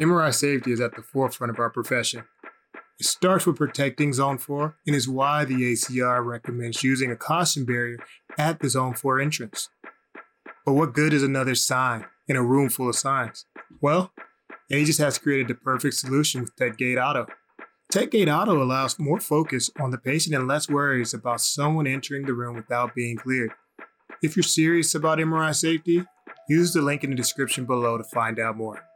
MRI safety is at the forefront of our profession. It starts with protecting Zone 4 and is why the ACR recommends using a caution barrier at the Zone 4 entrance. But what good is another sign in a room full of signs? Well, Aegis has created the perfect solution with TechGate Auto. TechGate Auto allows more focus on the patient and less worries about someone entering the room without being cleared. If you're serious about MRI safety, use the link in the description below to find out more.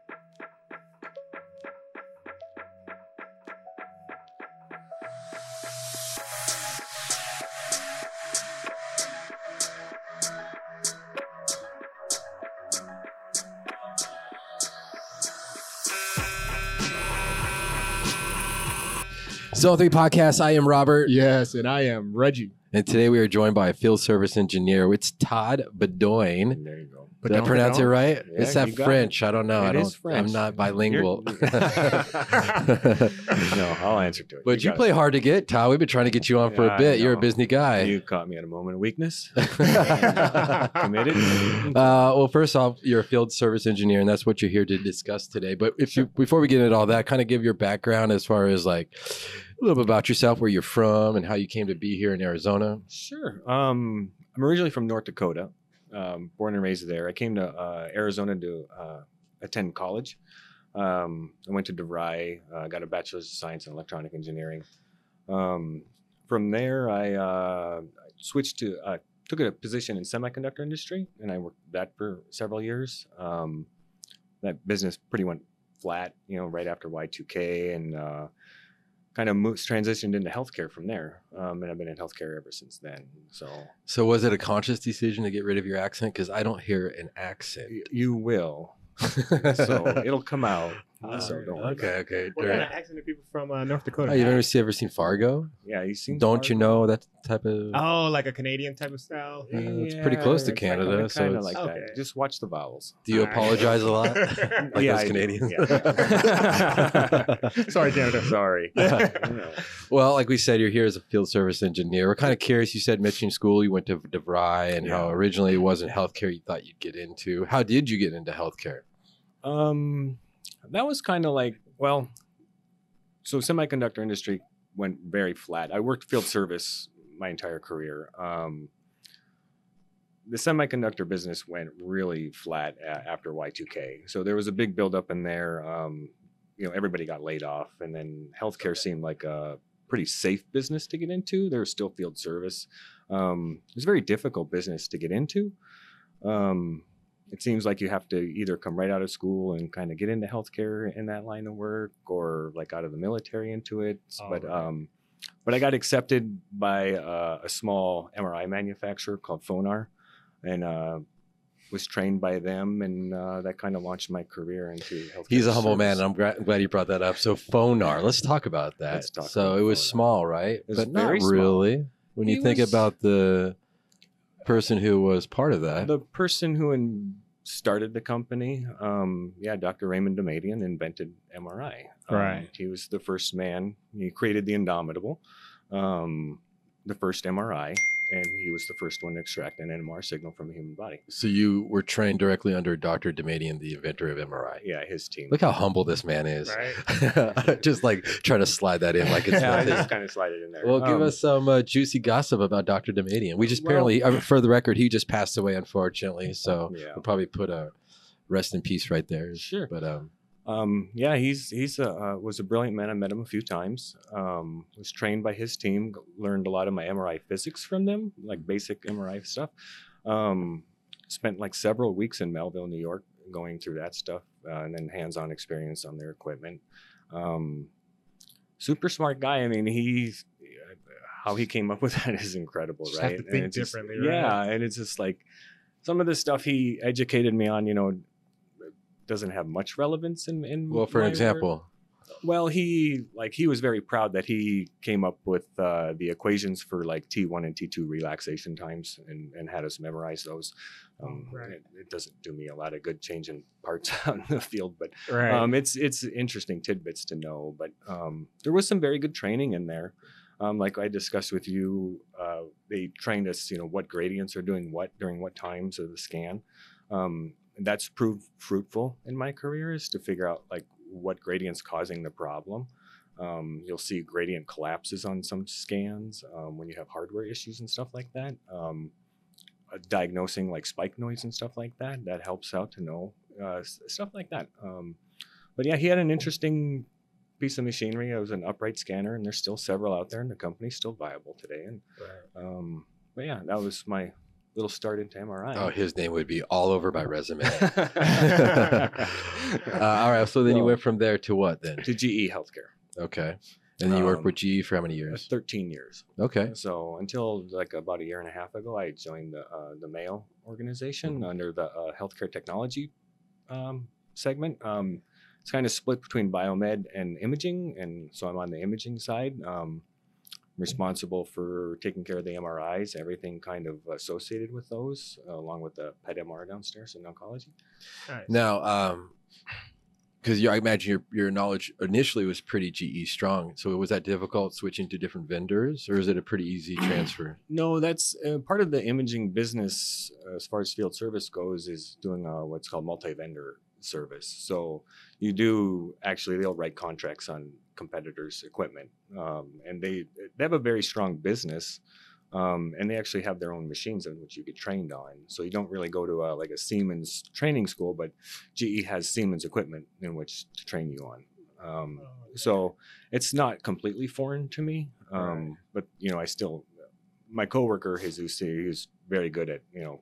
Zone 3 Podcast. I am Robert. Yes, and I am Reggie. And today we are joined by a field service engineer. It's Todd Bedoin. There you go. Did I pronounce it right? Yeah, it's that you French. I don't know. It I don't. I'm not bilingual. no, I'll answer to it. but you, got play it. hard to get, Todd. We've been trying to get you on for a bit. You're a busy guy. You caught me at a moment of weakness. Committed. Uh, well, first off, you're a field service engineer, and that's what you're here to discuss today. But if you, before we get into all that, kind of give your background as far as like a little bit about yourself, where you're from, and how you came to be here in Arizona. Sure. Um, I'm originally from North Dakota, um, born and raised there. I came to uh, Arizona to uh, attend college. Um, I went to DeVry, uh, got a bachelor's of science in electronic engineering. Um, from there, I uh, switched to uh, took a position in semiconductor industry, and I worked that for several years. Um, that business pretty went flat, you know, right after Y2K, and uh, kind of moved, transitioned into healthcare from there. Um, and I've been in healthcare ever since then. So So, was it a conscious decision to get rid of your accent? Because I don't hear an accent. y- you will. so it'll come out. So don't worry. okay, okay. What Direct. kind of accent do people from uh, North Dakota? Oh, you've have? ever, see, ever seen Fargo? Yeah, you seen. Don't you know that type of? Oh, like a Canadian type of style. Yeah, it's pretty close to Canada, Kinda, so it's- like Okay. that. Just watch the vowels. Do you Alright. apologize a lot, like Yeah, those Canadians? Yeah. Sorry, Canada. Sorry. well, like we said, you're here as a field service engineer. We're kind of curious. You said Mission School. You went to DeVry, and how originally it wasn't healthcare you thought you'd get into. How did you get into healthcare? Um, that was kind of like well, so semiconductor industry went very flat. I worked field service my entire career. Um, the semiconductor business went really flat a- after Y2K. So there was a big buildup in there. Um, you know, everybody got laid off, and then healthcare seemed like a pretty safe business to get into. There was still field service. Um, it was a very difficult business to get into. Um, it seems like you have to either come right out of school and kind of get into healthcare in that line of work, or like out of the military into it. Oh, but right. um, but I got accepted by uh, a small MRI manufacturer called FONAR, and uh, was trained by them, and uh, that kind of launched my career into healthcare. He's a humble man, and I'm gra- glad you brought that up. So FONAR, let's talk about that. Let's talk so about it was FONAR. small, right? was but not small. really. When you He think was- about the person who was part of that, the person who in, started the company, um, yeah, Dr. Raymond Damadian invented MRI. Um, Right. He was the first man. He created the Indomitable, um, the first MRI, and he was the first one to extract an NMR signal from a human body. so you were trained directly under Dr. Damadian, the inventor of MRI. Yeah, his team. Look how humble this man is. Right. just like trying to slide that in like it's yeah, I nothing. just kind of slide it in there. Well, give Um, us some uh, juicy gossip about Dr. Damadian. We just Well- apparently, uh, for the record, he just passed away, unfortunately. So Yeah. we'll probably put a rest in peace right there. Sure. But um, Um, yeah, he's he's a, uh, was a brilliant man. I met him a few times. Um, was trained by his team. Learned a lot of my MRI physics from them, like basic MRI stuff. Um, spent like several weeks in Melville, New York, going through that stuff, uh, and then hands-on experience on their equipment. Um, super smart guy. I mean, he's how he came up with that is incredible, Just have right? to And think it's just- differently, right? Yeah, and it's just like some of the stuff he educated me on. You know, doesn't have much relevance in in well, for my work. example, Well, he like he was very proud that he came up with uh, the equations for like T1 and T2 relaxation times and, and had us memorize those. Um, Oh, right. it, it doesn't do me a lot of good changing parts out in the field, but Right. um, it's it's interesting tidbits to know. But um, there was some very good training in there. Um, like I discussed with you, uh, they trained us, you know, what gradients are doing what during what times of the scan. That's proved fruitful in my career is to figure out like what gradient's causing the problem. Um, you'll see gradient collapses on some scans um, when you have hardware issues and stuff like that. Um, uh, diagnosing like spike noise and stuff like that that helps out to know uh, stuff like that. Um, but yeah, he had an interesting piece of machinery. It was an upright scanner, and there's still several out there, and the company's still viable today. And um, but yeah, that was my little start into MRI. Oh, his name would be all over my resume. uh, all right. So then you went from there to what then? to GE Healthcare. Okay. And then you worked Um, with GE for how many years? 13 years. Okay. So until like about a year and a half ago, I joined the uh, the Mayo organization Mhm. under the uh, healthcare technology um, segment. Um, it's kind of split between biomed and imaging, and so I'm on the imaging side. Um, responsible for taking care of the MRIs, everything kind of associated with those, uh, along with the PET MR downstairs in oncology. Nice. Now, um, because I imagine your your knowledge initially was pretty GE strong. So was that difficult switching to different vendors, or is it a pretty easy transfer? No, that's uh, part of the imaging business uh, as far as field service goes is doing uh, what's called multi-vendor service. So you do actually they'll write contracts on competitors' equipment, um, and they they have a very strong business, um, and they actually have their own machines in which you get trained on. So you don't really go to a, like a Siemens training school, but GE has Siemens equipment in which to train you on. Um, Oh, so it's not completely foreign to me um, Right. but you know i still my coworker jesus he's very good at you know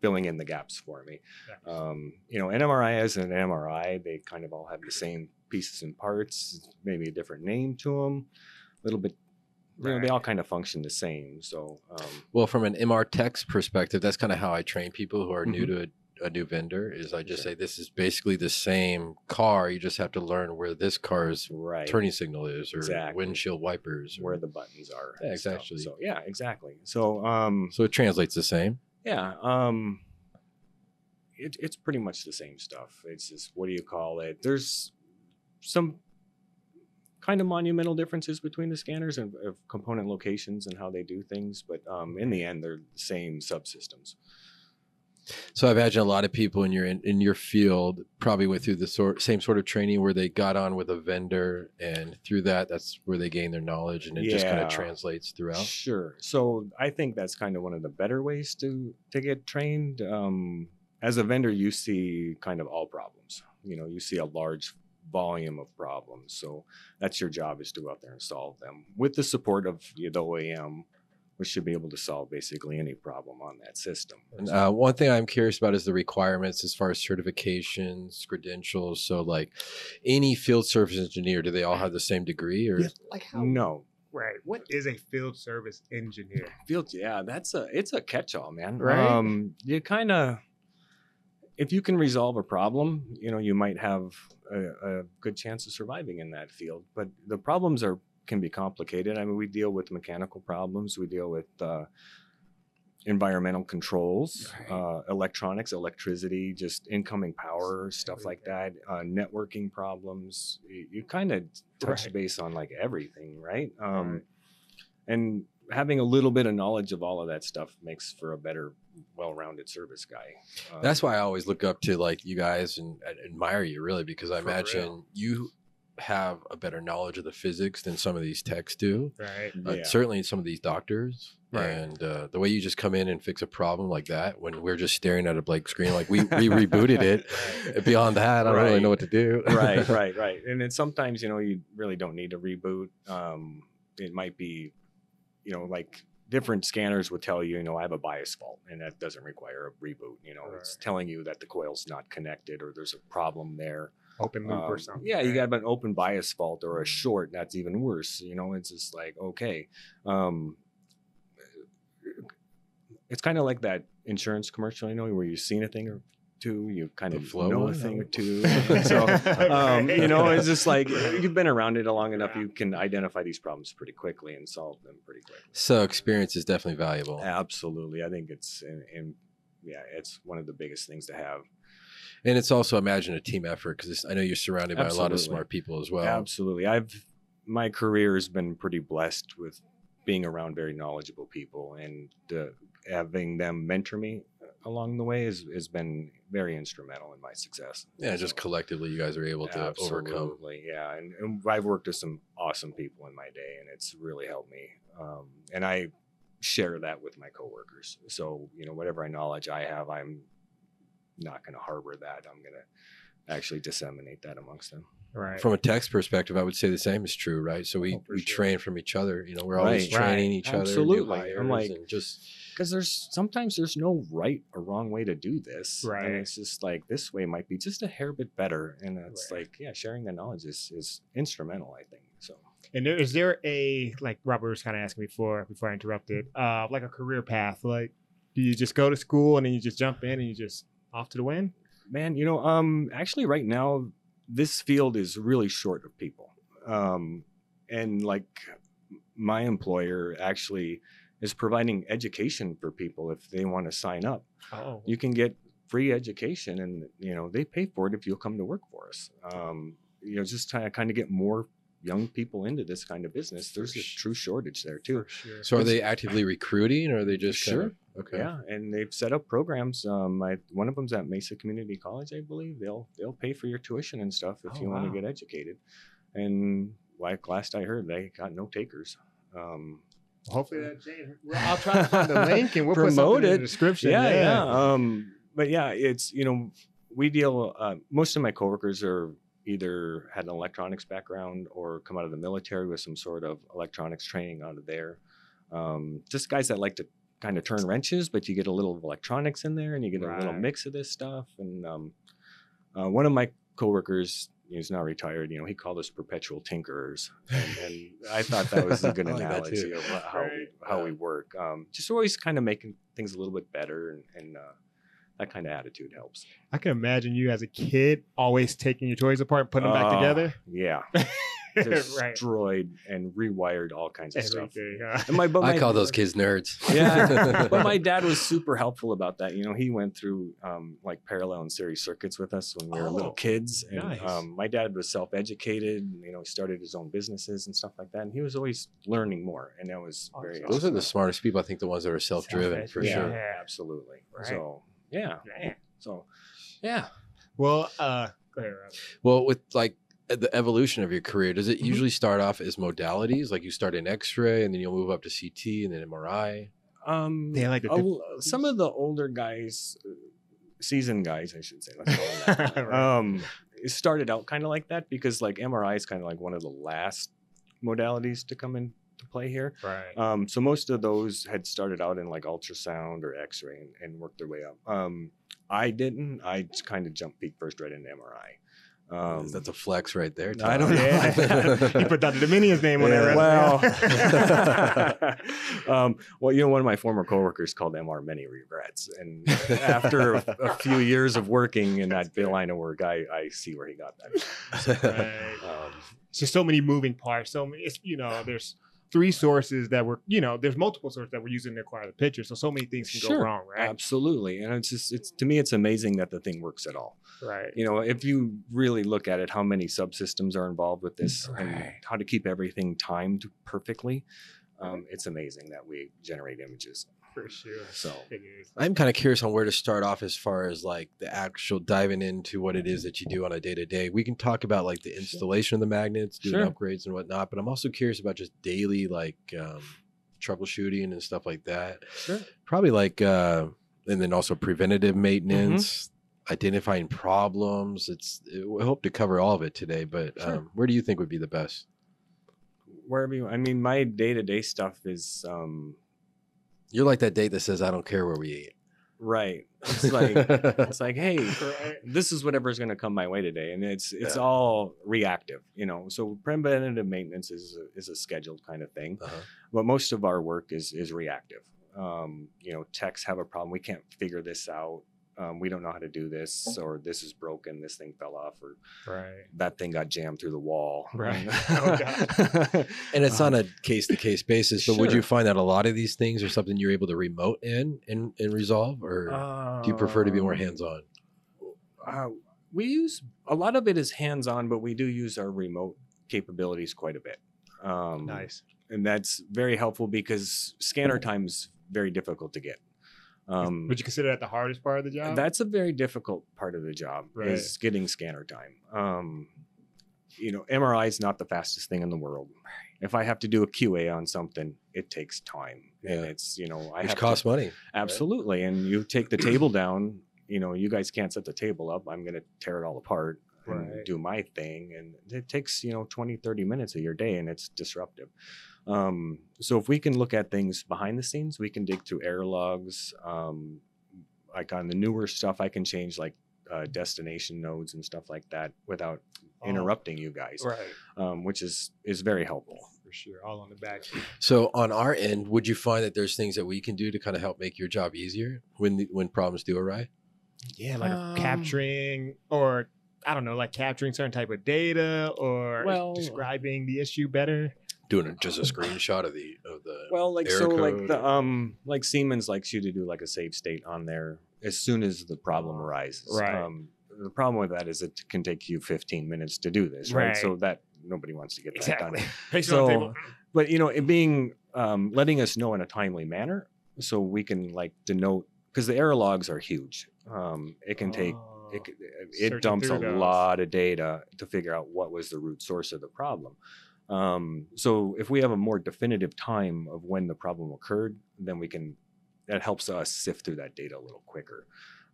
filling in the gaps for me Yeah. um, you know an mri is an mri they kind of all have the same pieces and parts maybe a different name to them a little bit you know they all kind of function the same so um, Well, from an MR tech's perspective, that's kind of how I train people who are new Mhm. to a, a new vendor. Is I just Sure. say this is basically the same car. You just have to learn where this car's right turning signal is, or Exactly. windshield wipers, or where the buttons are Yeah, and stuff. exactly. so yeah exactly so um So it translates the same. Yeah, um, it, it's pretty much the same stuff. It's just what do you call it? There's some kind of monumental differences between the scanners and of component locations and how they do things, but um, in the end, they're the same subsystems. So I imagine a lot of people in your in, in your field probably went through the sort same sort of training where they got on with a vendor, and through that, that's where they gain their knowledge, and it just kind of translates throughout. Sure. So I think that's kind of one of the better ways to to get trained. Um, as a vendor, you see kind of all problems. You know, you see a large volume of problems. So that's your job is to go out there and solve them with the support of the OEM, which should be able to solve basically any problem on that system. And, uh, one thing I'm curious about is the requirements as far as certifications, credentials. So, like any field service engineer, do they all have the same degree, or Yeah, like how? No, Right. What is a field service engineer? Field, yeah, that's a it's a catch-all, man. Right? Um, you kind of, if you can resolve a problem, you know, you might have a, a good chance of surviving in that field. But the problems are can be complicated. I mean, we deal with mechanical problems, we deal with uh, environmental controls, Right. uh, electronics, electricity, just incoming power, stuff like that, uh, networking problems. You, you kind of touch Right. base on like everything, right? Um, Right. And having a little bit of knowledge of all of that stuff makes for a better, well-rounded service guy. Um, That's why I always look up to like you guys and, and admire you really because I imagine real. you have a better knowledge of the physics than some of these techs do. Right. Uh, Yeah. certainly some of these doctors. Right. And uh, the way you just come in and fix a problem like that when we're just staring at a blank screen, like we, we rebooted it. Beyond that, I don't really know what to do. right, right, right. And then sometimes, you know, you really don't need to reboot. Um, it might be, you know, like different scanners would tell you, you know, I have a bias fault and that doesn't require a reboot. You know, it's telling you that the coil's not connected or there's a problem there. Open loop or Um, something. Yeah, you got an open bias fault or a short. That's even worse. You know, it's just like okay. Um, it's kind of like that insurance commercial, you know, where you've seen a thing or two, you kind The of flow know a thing or two. so, um, you know, it's just like you've been around it long enough, Yeah. you can identify these problems pretty quickly and solve them pretty quickly. So experience is definitely valuable. Absolutely, I think it's and, and yeah, it's one of the biggest things to have. And it's also imagine a team effort because I know you're surrounded by a lot of smart people as well. Absolutely. I've my career has been pretty blessed with being around very knowledgeable people and uh, having them mentor me along the way has, has been very instrumental in my success. Yeah, just collectively, you guys are able to overcome. absolutely, yeah. And, and I've worked with some awesome people in my day, and it's really helped me. Um, and I share that with my coworkers. So you know, whatever knowledge I have, I'm not going to harbor that. I'm going to actually disseminate that amongst them. Right. From a text perspective, I would say the same is true, right? So we, Oh, we sure. train from each other. You know, we're always Right. training Right. each other. Absolutely. I'm like- and just because there's sometimes there's no right or wrong way to do this Right. and it's just like this way might be just a hair bit better and it's Right. like yeah sharing the knowledge is is instrumental i think so And there, is there a like Robert was kind of asking before before I interrupted, uh, like a career path? Like, do you just go to school and then you just jump in and you just off to the win? man you know um actually right now this field is really short of people. Um and like my employer actually is providing education for people if they want to sign up. Oh, you can get free education and you know they pay for it if you'll come to work for us. Um, you know just trying to kind of get more young people into this kind of business there's a true shortage there too sure. so are they actively recruiting or are they just Sure. Kind of, okay. yeah and they've set up programs um, I, one of them's at mesa community college i believe they'll they'll pay for your tuition and stuff if Oh, you want to get educated and like last i heard they got no takers um, Hopefully that changes. Well, I'll try to find the link and we'll put Promote something in the description. yeah, yeah. Um, but yeah, it's you know, we deal. Uh, most of my coworkers are either had an electronics background or come out of the military with some sort of electronics training out of there. Um, just guys that like to kind of turn wrenches, but you get a little of electronics in there, and you get a little mix of this stuff. And um, uh, one of my coworkers. He's now retired. You know, he called us perpetual tinkerers, and, and I thought that was a good like analogy of how we, Right. how we work. Um, just always kind of making things a little bit better, and, and uh, that kind of attitude helps. I can imagine you as a kid always taking your toys apart, and putting them back together. Yeah, right. destroyed and rewired all kinds of stuff. Huh? And my, but I my- call those kids nerds. Yeah, but my dad was super helpful about that. You know, he went through um, like parallel and series circuits with us when we were Oh, little kids. And nice. um, my dad was self-educated. You know, he started his own businesses and stuff like that. And he was always learning more, and that was Oh, very. that's Those are the smartest people. I think the ones that are self-driven for yeah, sure. Yeah. absolutely. Right. So yeah, Man. so yeah. Well, uh, go ahead. Rob. Well, with like the evolution of your career, does it Mhm. usually start off as modalities? Like you start in X-ray, and then you'll move up to CT, and then MRI. Um, They like the a some of the older guys, uh, seasoned guys, I should say. Let's call that. Right. um, it started out kind of like that because like MRI is kind of like one of the last modalities to come into play here. Right. Um, so most of those had started out in like ultrasound or X-ray and, and worked their way up. Um, I didn't. I just kind of jumped feet first right into MRI. Um, That's a flex right there. I don't know. Yeah. you put Dr. Damadian's name on Yeah. that resume. well, um, well, you know, one of my former coworkers called MR many regrets, and after a, a few years of working in that line of work, I, I see where he got that. Right. Um, It's just so many moving parts. So many, it's, you know, there's three sources that were, you know, there's multiple sources that we're using to acquire the picture. So so many things can go wrong, right? Absolutely, and it's just it's to me it's amazing that the thing works at all. Right. You know, if you really look at it, how many subsystems are involved with this, and how to keep everything timed perfectly, um, it's amazing that we generate images. For sure. So It is. I'm kind of curious on where to start off as far as like the actual diving into what it is that you do on a day to day. We can talk about like the installation of the magnets, doing Sure. upgrades and whatnot, but I'm also curious about just daily like um, troubleshooting and stuff like that. Sure. Probably like, uh, and then also preventative maintenance, identifying problems. It's, we hope to cover all of it today, but Sure. um, where do you think would be the best? wherever you, I mean, my day to day stuff is um, You're like that date that says, I don't care where we eat. right. It's like it's like, hey, this is whatever's going to come my way today, and it's it's Yeah. all reactive, you know. So preventative maintenance is a, is a scheduled kind of thing, Uh-huh. but most of our work is is reactive. Um, you know, techs have a problem. We can't figure this out. Um, we don't know how to do this, or this is broken. This thing fell off, or Right. that thing got jammed through the wall. Right. Oh, God. And it's Um, on a case to case basis, but would you find that a lot of these things are something you're able to remote in and, and resolve, or do you prefer to be more Um, hands on? Uh, we use a lot of it is hands on, but we do use our remote capabilities quite a bit. Um, Nice. and that's very helpful because scanner time is very difficult to get. Um, Would you consider that the hardest part of the job? that's a very difficult part of the job Right. is getting scanner time. Um, you know, MRI is not the fastest thing in the world. If I have to do a QA on something, it takes time, and it's you know I Which have costs to, money. absolutely. And you take the table down. You know, you guys can't set the table up. I'm going to tear it all apart and Right. do my thing, and it takes you know 20, 30 minutes of your day, and it's disruptive. Um, so if we can look at things behind the scenes, we can dig through error logs. Um, like on the newer stuff, I can change like uh, destination nodes and stuff like that without Oh. interrupting you guys, right. um, which is is very helpful. For sure. All on the back. So on our end, would you find that there's things that we can do to kind of help make your job easier when the, when problems do arise? Yeah, like Um, capturing or I don't know, like capturing certain type of data or Well- describing the issue better. Doing it just a screenshot of the of the Well, like error so, like code the um, like Siemens likes you to do like a save state on there as soon as the problem arises. Right. Um, the problem with that is it can take you 15 minutes to do this, right? Right. So that nobody wants to get that done. Patient on the So- But you know, it being um, letting us know in a timely manner, so we can like denote because the error logs are huge. Um, it can take Oh, it, c- it dumps a through those. lot of data to figure out what was the root source of the problem. Um, so if we have a more definitive time of when the problem occurred, then we can that helps us sift through that data a little quicker.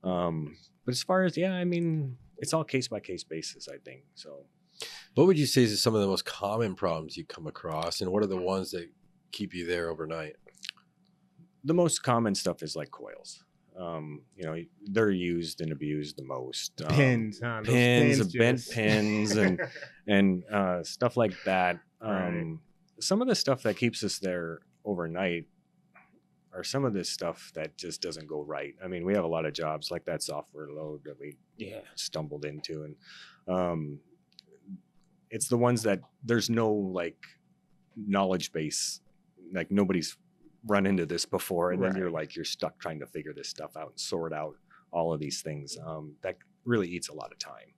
Um, but as far as yeah, I mean, it's all case by case basis, I think. So What would you say is some of the most common problems you come across, and what are the ones that keep you there overnight? the most common stuff is like coils. Um, you know, they're used and abused the most. Um, pins, huh? Those pins, bent pins, and and uh, stuff like that. Um, Right. Some of the stuff that keeps us there overnight are some of this stuff that just doesn't go right. I mean, we have a lot of jobs like that software load that we yeah. stumbled into, and um, it's the ones that there's no like knowledge base, like nobody's run into this before, and then you're like you're stuck trying to figure this stuff out and sort out all of these things. Um, that really eats a lot of time.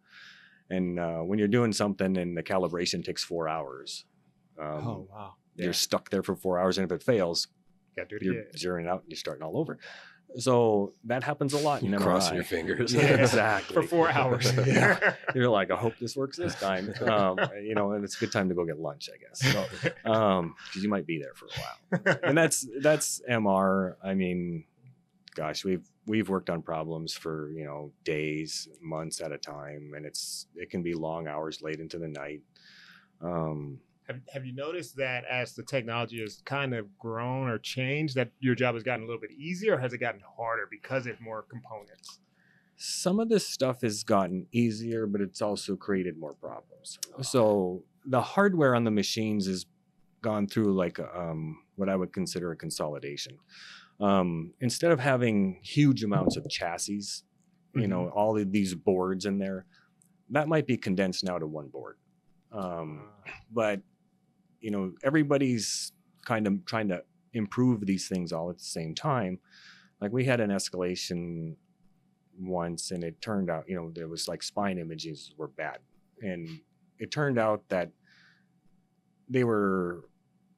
And uh, when you're doing something and the calibration takes four hours, um, oh wow. you're stuck there for four hours, and if it fails, Got do it you're again. zeroing out and you're starting all over. So that happens a lot in MRI. Crossing your fingers. Yeah, exactly. for four hours. Yeah. You're like, I hope this works this time. Um, you know, and it's a good time to go get lunch, I guess. So, um, because you might be there for a while. And that's that's MR. I mean, gosh, we've we've worked on problems for you know days, months at a time, and it's it can be long hours late into the night. Um, Have, have you noticed that as the technology has kind of grown or changed, that your job has gotten a little bit easier, or has it gotten harder because of more components? some of this stuff has gotten easier, but it's also created more problems. So the hardware on the machines has gone through like a, um, what I would consider a consolidation. Um, instead of having huge amounts of chassis, you know, all of these boards in there, that might be condensed now to one board. Um, but you know, everybody's kind of trying to improve these things all at the same time. Like we had an escalation once and it turned out, you know, there was like spine images were bad. And it turned out that they were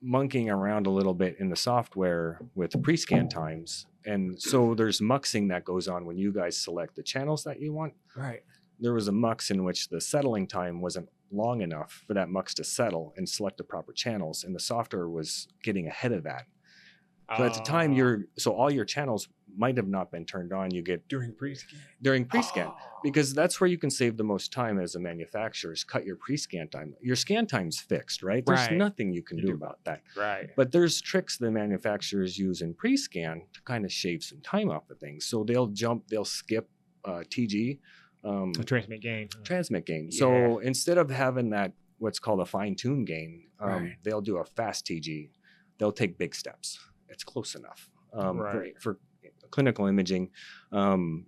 monkeying around a little bit in the software with pre-scan times. And so there's muxing that goes on when you guys select the channels that you want. right. There was a mux in which the settling time wasn't long enough for that mux to settle and select the proper channels. And the software was getting ahead of that. So at the time Uh, you're so all your channels might have not been turned on. You get during pre-scan. during pre-scan Oh. because that's where you can save the most time as a manufacturer is cut your pre-scan time. Your scan time's fixed, right? There's Right. nothing you can You do do. about that. right. But there's tricks the manufacturers use in pre-scan to kind of shave some time off of things. So they'll jump, they'll skip uh, TG, um, A transmit gain. transmit gain. So instead of having that what's called a fine-tune gain, um, Right. they'll do a fast TG. They'll take big steps. It's close enough um, for- Right. for, clinical imaging. Um,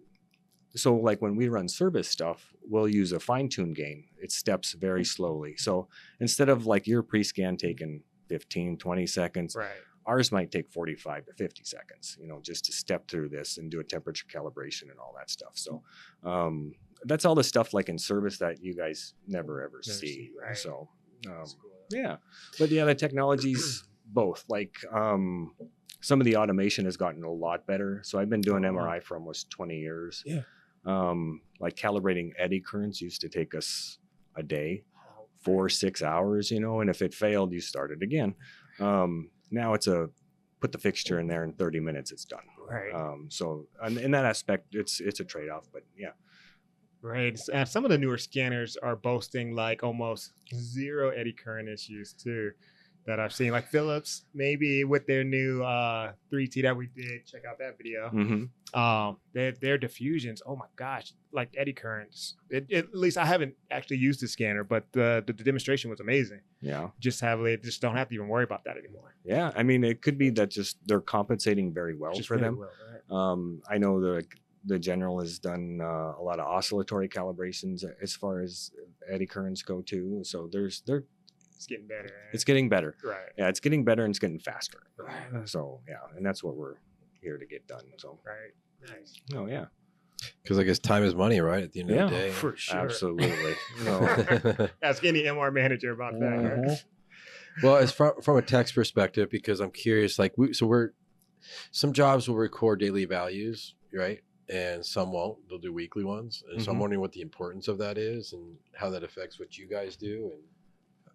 so like when we run service stuff, we'll use a fine-tune gain. It steps very slowly. So instead of like your pre-scan taking 15, 20 seconds, right. Ours might take 45 to 50 seconds you know just to step through this and do a temperature calibration and all that stuff so um, that's all the stuff like in service that you guys never ever see, see, right. so um, cool. yeah but yeah the technologies both like um, some of the automation has gotten a lot better. So I've been doing Oh, wow. MRI for almost 20 years. Yeah. Um, like calibrating eddy currents used to take us a day, four, six hours, you know, and if it failed, you started again. Um, now it's a put the fixture in there in 30 minutes, it's done. Right. Um, so and in that aspect, it's it's a trade off, but yeah. Right. And some of the newer scanners are boasting like almost zero eddy current issues too. That I've seen, like Philips, maybe with their new uh 3T that we did. Check out that video. Mm-hmm. Um, their their diffusions. Oh my gosh, like eddy currents. It, it- at least I haven't actually used the scanner, but the the, the demonstration was amazing. Yeah. Just have they just don't have to even worry about that anymore. Yeah. I mean, it could be that just they're compensating very well Just for them. well, right? Um, I know the the general has done uh, a lot of oscillatory calibrations as far as eddy currents go too. So there's they're It's getting better. right? it's getting better. right. Yeah, it's getting better and it's getting faster. Right. So yeah, and that's what we're here to get done. So Right. Nice. oh yeah, Because I guess time is money, right? At the end of the day. For sure. absolutely. No. Ask any MR manager about that. Right? well, as from from a text perspective, because I'm curious, like we, so we're some jobs will record daily values, right? And some won't. They'll do weekly ones. And so I'm Mhm. wondering what the importance of that is and how that affects what you guys do. And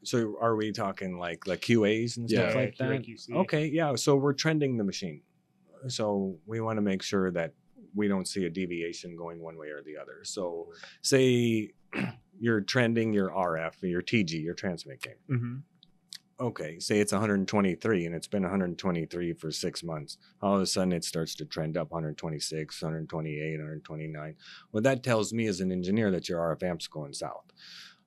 So are we talking like like QAs and stuff Yeah, like that? QA/QC. Okay, yeah. So we're trending the machine. So we want to make sure that we don't see a deviation going one way or the other. So say you're trending your RF, your TG, your transmit gain. Mm-hmm. Okay, say it's 123 and it's been 123 for six months. All of a sudden it starts to trend up 126, 128, 129. Well, that tells me as an engineer that your RF amp's going south.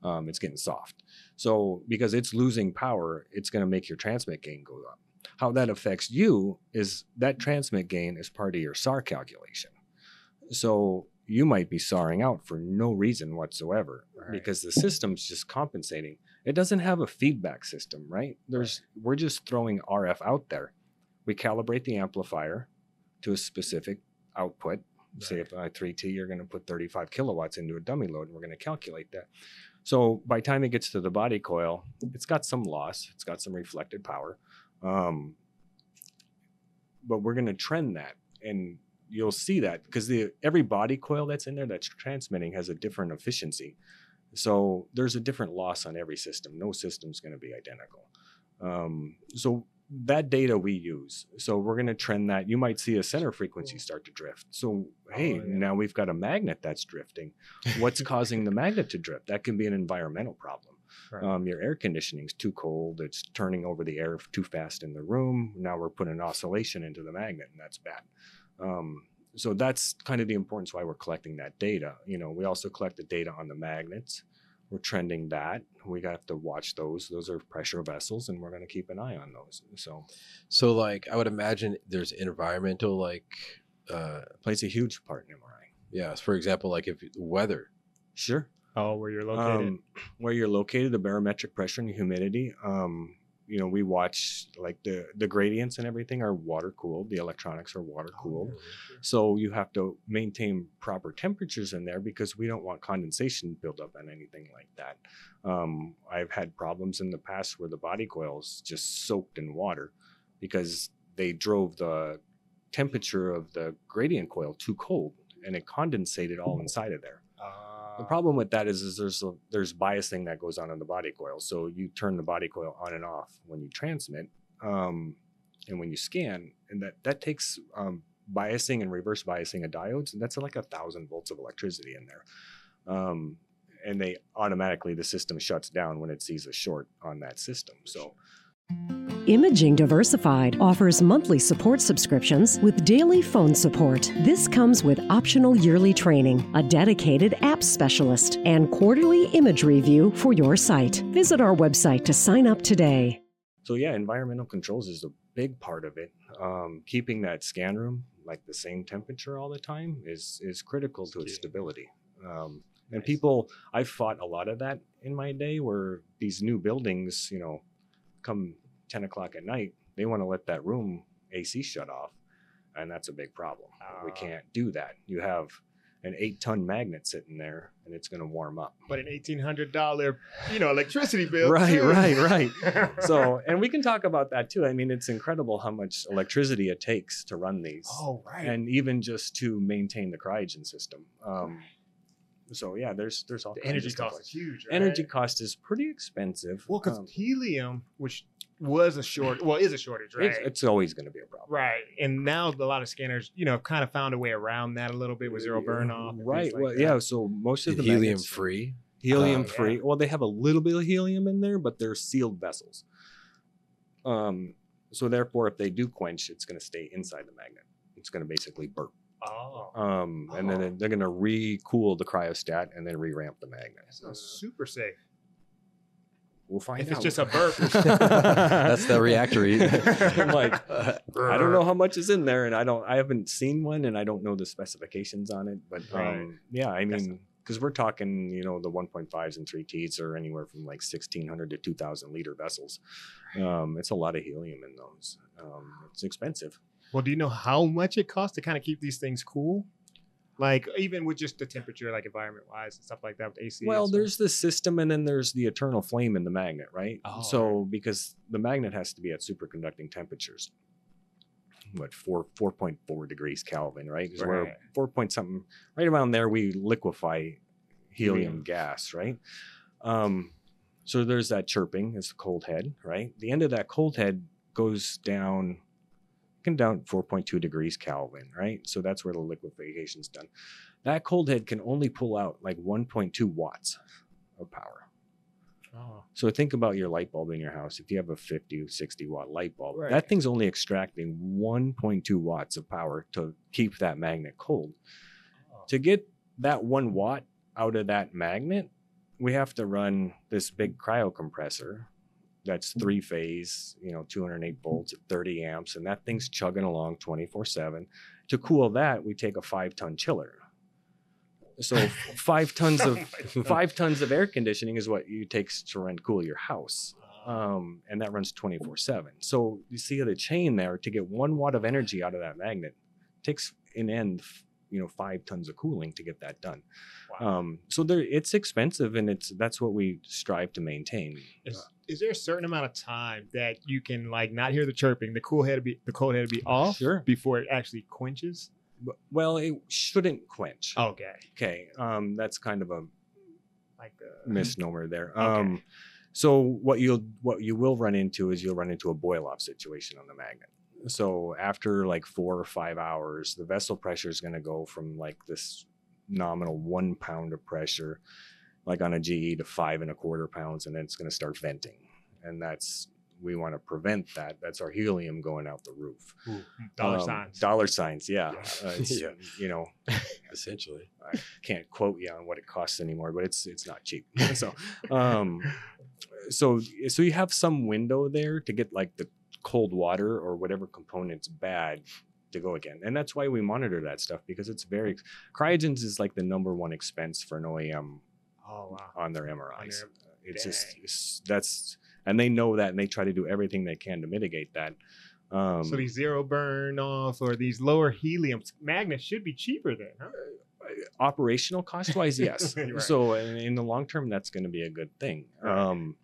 Um, it's getting soft. So because it's losing power, it's going to make your transmit gain go up. How that affects you is that transmit gain is part of your SAR calculation. So you might be SARing out for no reason whatsoever Right. because the system's just compensating. It doesn't have a feedback system, right? There's we're just throwing RF out there. We calibrate the amplifier to a specific output. Say if I 3T, you're going to put 35 kilowatts into a dummy load, and we're going to calculate that. So by the time it gets to the body coil, it's got some loss, it's got some reflected power. Um, but we're going to trend that, and you'll see that because the every body coil that's in there that's transmitting has a different efficiency. So there's a different loss on every system. No system's going to be identical. Um, so that data we use. So we're going to trend that. You might see a center frequency start to drift. So hey, yeah. now we've got a magnet that's drifting. What's causing the magnet to drift? That can be an environmental problem. Right. Um, your air conditioning's too cold. It's turning over the air too fast in the room. Now we're putting an oscillation into the magnet, and that's bad. Um, so that's kind of the importance why we're collecting that data. You know, we also collect the data on the magnets. We're trending that. We have to watch those. Those are pressure vessels, and we're going to keep an eye on those. So so, like, I would imagine there's environmental, like, uh, plays a huge part in MRI. yeah, for example, like if weather. Sure. Oh, where you're located. Um, where you're located, the barometric pressure and humidity. Um, you know, we watch like the the gradients and everything are water cooled. The electronics are water cooled. So you have to maintain proper temperatures in there because we don't want condensation build up on anything like that. Um, I've had problems in the past where the body coils just soaked in water because they drove the temperature of the gradient coil too cold and it condensated all inside of there. The Uh, problem with that is, is there's a, there's biasing that goes on in the body coil. So you turn the body coil on and off when you transmit, um, and when you scan, and that that takes um, biasing and reverse biasing of diodes, and that's like a thousand volts of electricity in there. Um, and they automatically the system shuts down when it sees a short on that system. So Imaging Diversified offers monthly support subscriptions with daily phone support. This comes with optional yearly training, a dedicated app specialist, and quarterly image review for your site. Visit our website to sign up today. So yeah, environmental controls is a big part of it. Um, keeping that scan room like the same temperature all the time is is critical to its stability. Um, and Nice. people, I've fought a lot of that in my day, where these new buildings, you know, come ten o'clock at night, they want to let that room AC shut off, and that's a big problem. we Ah. can't do that. You have an eight ton magnet sitting there and it's going to warm up. But an eighteen hundred dollar, you know, electricity bill. Right, too. right, right. So, and we can talk about that too. I mean, it's incredible how much electricity it takes to run these. oh right. And even just to maintain the cryogen system. Um, so yeah, there's there's all the kinds energy of stuff cost like- is huge. Right? Energy cost is pretty expensive. Well, because Um, helium, which was a short, well, is a shortage, right? it's, it's always going to be a problem. right. And now a lot of scanners, you know, have kind of found a way around that a little bit with zero burn off. Right. like well, that. yeah. So most of the helium magnets- free. helium Oh, yeah. free. Well, they have a little bit of helium in there, but they're sealed vessels. Um, so therefore, if they do quench, it's going to stay inside the magnet. It's going to basically burp. Oh, Um, and Oh. then they're going to re-cool the cryostat and then re-ramp the magnet. that sounds super safe. We'll find If out. it's just a burp. That's the reactor. I'm like, I don't know how much is in there, and I don't. I haven't seen one, and I don't know the specifications on it. But um, Right. yeah, I mean, because we're talking, you know, the 1.5s and 3Ts are anywhere from like 1,600 to 2,000 liter vessels. Um, it's a lot of helium in those. Um, it's expensive. Well, do you know how much it costs to kind of keep these things cool? Like even with just the temperature, like environment wise and stuff like that with AC. Well, there's the system, and then there's the eternal flame in the magnet, right? Oh, so because the magnet has to be at superconducting temperatures, what four four point four degrees Kelvin, right? 'Cause we're Right. four point something, right around there. We liquefy helium Helium. gas, right? Um, so there's that chirping. It's the cold head, right? The end of that cold head goes down, down 4.2 degrees Kelvin, right? So that's where the liquefaction is done. That cold head can only pull out like 1.2 watts of power. Oh, So think about your light bulb in your house. If you have a 50, 60 watt light bulb, Right. that thing's only extracting 1.2 watts of power to keep that magnet cold. Oh. To get that one watt out of that magnet, we have to run this big cryo compressor that's mm-hmm. three phase, you know, 208 mm-hmm. volts at 30 amps, and that thing's chugging along 24 7. To cool that, we take a five ton chiller. So five tons of five tons of air conditioning is what you takes to run cool your house ah. um, and that runs 24 7 so you see the chain there to get one watt of energy out of that magnet takes in end you know five tons of cooling to get that done wow. um, so there it's expensive and it's that's what we strive to maintain is, is there a certain amount of time that you can like not hear the chirping, the cool head to be the cold head to be off Sure. before it actually quenches? Well it shouldn't quench Okay, okay um, that's kind of a like the misnomer there. Okay. Um, so what you'll what you will run into is you'll run into a boil off situation on the magnet. So after like four or five hours, the vessel pressure is going to go from like this nominal one pound of pressure, like on a GE, to five and a quarter pounds, and then it's going to start venting, and that's we want to prevent that. That's our helium going out the roof. dollar Um, signs. Dollar signs, yeah. Uh, Yeah. You know, Essentially. I can't quote you on what it costs anymore, but it's it's not cheap. so, um, so so you have some window there to get like the cold water or whatever component's bad to go again, and that's why we monitor that stuff because it's very cryogens is like the number one expense for an OEM oh wow. on their MRIs. their- it's just it's, that's and they know that and they try to do everything they can to mitigate that. Um, so these zero burn off or these lower helium magnets should be cheaper then, huh? operational cost wise yes Right. so in, in the long term that's going to be a good thing um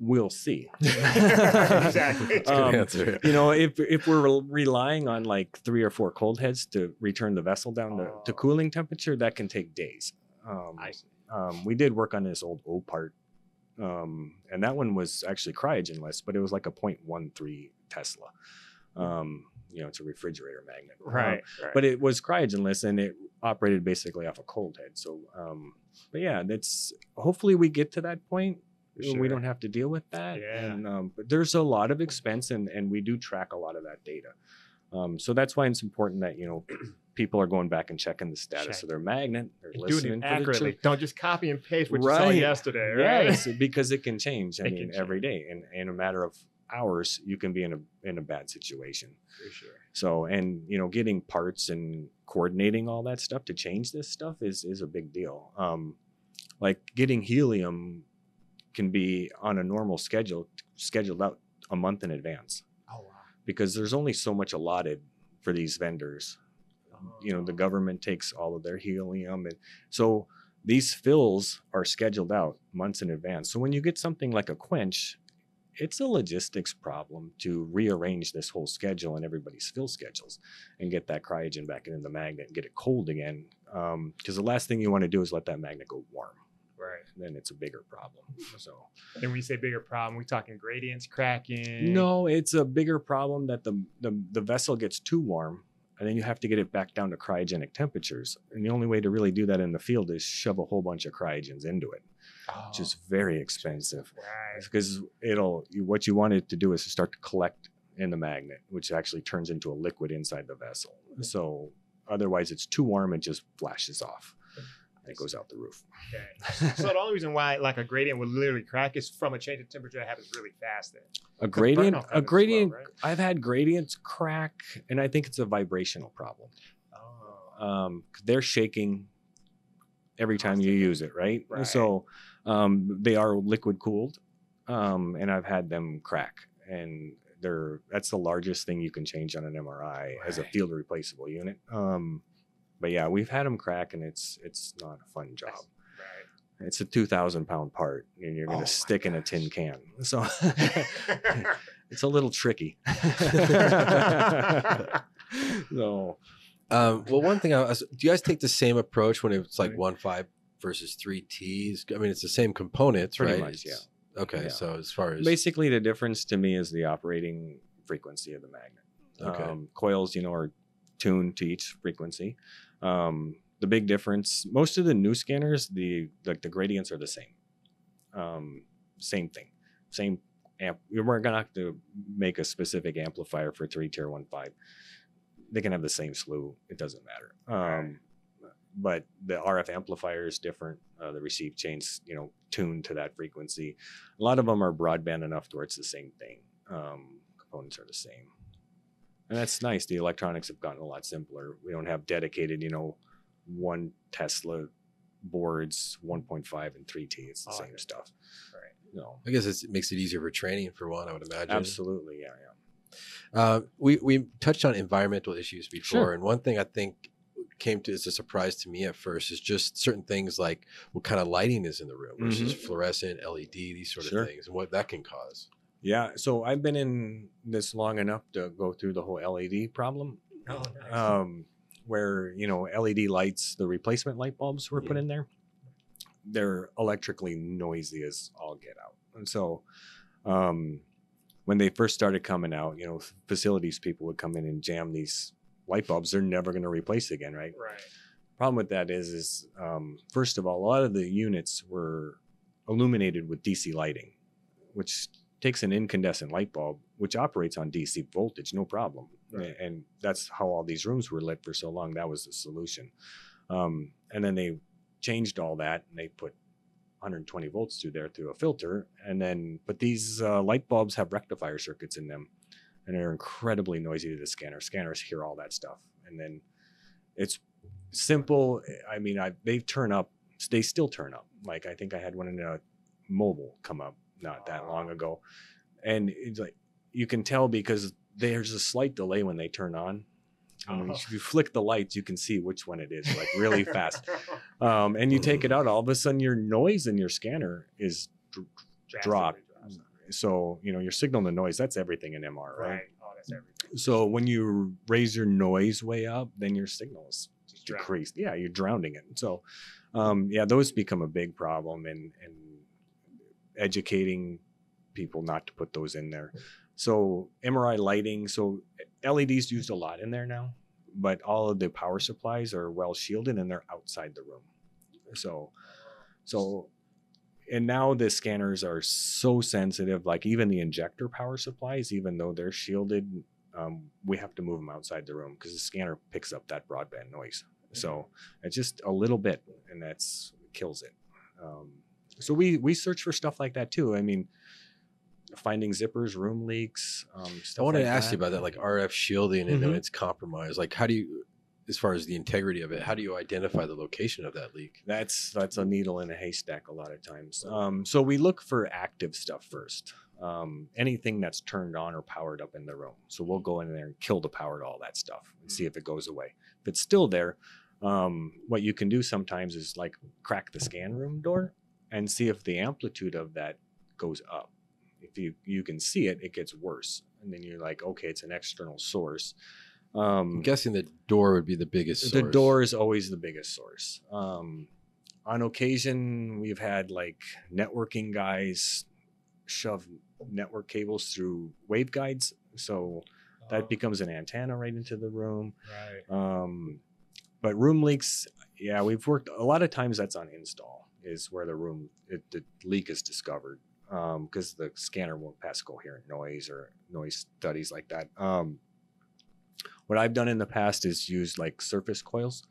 we'll see Exactly. Um, Good answer. you know if if we're relying on like three or four cold heads to return the vessel down to, to Oh. cooling temperature that can take days um, I see. um, we did work on this old OPART um, and that one was actually cryogenless but it was like a 0.13 tesla um, you know it's a refrigerator magnet Um, Right, right. but it was cryogenless and it operated basically off a cold head. So, um, but yeah, that's hopefully we get to that point. Sure. We don't have to deal with that. Yeah. And, um, but there's a lot of expense and, and we do track a lot of that data. Um, so that's why it's important that, you know, people are going back and checking the status Check. of their magnet. They're And listening doing it to accurately. Don't just copy and paste what you saw yesterday, right? Yes, because it can change. I It mean, day, and in a matter of hours, you can be in a in a bad situation. For sure. So, and you know, getting parts and coordinating all that stuff to change this stuff is is a big deal. Um, like getting helium can be on a normal schedule, scheduled out a month in advance Oh wow. because there's only so much allotted for these vendors you know the oh. government takes all of their helium and so these fills are scheduled out months in advance so when you get something like a quench it's a logistics problem to rearrange this whole schedule and everybody's fill schedules and get that cryogen back into the magnet and get it cold again um, because the last thing you want to do is let that magnet go warm. Then it's a bigger problem so. And when you say bigger problem, we talking gradients cracking. no it's a bigger problem that the, the the vessel gets too warm and then you have to get it back down to cryogenic temperatures. And the only way to really do that in the field is shove a whole bunch of cryogens into it which is oh, very expensive. Right. because it'll what you want it to do is to start to collect in the magnet which actually turns into a liquid inside the vessel. Mm. So otherwise it's too warm it just flashes off it goes out the roof Okay. so the only reason why like a gradient would literally crack is from a change in temperature that happens really fast. Then. a gradient a gradient right? i've had gradients crack and i think it's a vibrational problem Oh. um, they're shaking every time you use it, right? Right. So um, they are liquid cooled, um, and I've had them crack, and they're that's the largest thing you can change on an MRI as a field replaceable unit. Um, but yeah, we've had them crack, and it's it's not a fun job. Right. It's a two thousand pound part, and you're Oh gonna my stick in a tin can. So it's a little tricky. so Um, well, one thing I was, do you guys take the same approach when it's like one five versus three T's? I mean, it's the same components, Pretty right? much, It's- Okay, Yeah. so as far as basically the difference to me is the operating frequency of the magnet. okay, Um, coils, you know, are tuned to each frequency. Um, the big difference, most of the new scanners, the like the gradients are the same. Um, same thing, same amp. We weren't gonna have to make a specific amplifier for three tier one five. They can have the same slew. It doesn't matter. Um, but the RF amplifier is different. Uh, the receive chains, you know, tuned to that frequency. A lot of them are broadband enough to where it's the same thing. Um, components are the same and that's nice. The electronics have gotten a lot simpler. We don't have dedicated, you know, one Tesla boards, 1.5 and 3T. It's the Oh, same okay. stuff. Right. No, I guess it's, it makes it easier for training for one. I would imagine. absolutely, yeah, yeah. Uh, we we touched on environmental issues before, Sure. and one thing I think came to as a surprise to me at first is just certain things like what kind of lighting is in the room versus fluorescent, LED, these sort Mm-hmm. Sure. of things, and what that can cause. Yeah, so I've been in this long enough to go through the whole LED problem, Oh, nice. um, where you know LED lights, the replacement light bulbs were put in there. They're electrically noisy as all get out, and so um, when they first started coming out, you know, facilities people would come in and jam these light bulbs. They're never going to replace again, right? right. problem with that is is um, first of all a lot of the units were illuminated with dc lighting which takes an incandescent light bulb which operates on dc voltage no problem Right. and that's how all these rooms were lit for so long that was the solution um, and then they changed all that and they put 120 volts through there through a filter and then but these uh, light bulbs have rectifier circuits in them and they're incredibly noisy to the scanner scanners hear all that stuff and then it's simple. I mean, I they turn up. They still turn up. Like I think I had one in a mobile come up not that long ago, and it's like you can tell because there's a slight delay when they turn on. When Oh. you flick the lights, you can see which one it is, like really fast. Um, and you take it out, all of a sudden your noise in your scanner is Drastically drop. drops. so you know your signal to noise. That's everything in MR, right? Right. Oh, that's everything. So when you raise your noise way up, then your signal is Just decreased. Yeah, you're drowning it. So, um, yeah, those become a big problem and and educating people not to put those in there. So MRI lighting. So LEDs used a lot in there now, but all of the power supplies are well shielded and they're outside the room. So, so. And now the scanners are so sensitive, like even the injector power supplies, even though they're shielded, um, we have to move them outside the room because the scanner picks up that broadband noise. So it's just a little bit, and that's kills it. Um, so we we search for stuff like that too. I mean, finding zippers, room leaks. Um, stuff I wanted like to ask you about that, like RF shielding and Mhm. it's compromised. Like, how do you, as far as the integrity of it, how do you identify the location of that leak? That's that's a needle in a haystack a lot of times. Um, so we look for active stuff first. um, anything that's turned on or powered up in the room. So we'll go in there and kill the power to all that stuff and see if it goes away. If it's still there, um, what you can do sometimes is like crack the scan room door and see if the amplitude of that goes up. If you you can see it, it gets worse, and then you're like, okay, it's an external source. Um, I'm guessing the door would be the biggest. the door is always the biggest source. Um, on occasion, we've had like networking guys shove network cables through waveguides, so that becomes an antenna right into the room. right. Um, but room leaks, yeah, we've worked a lot of times. That's on install is where the room it, the leak is discovered because the scanner won't pass coherent noise or noise studies like that. Um, what I've done in the past is use like surface coils,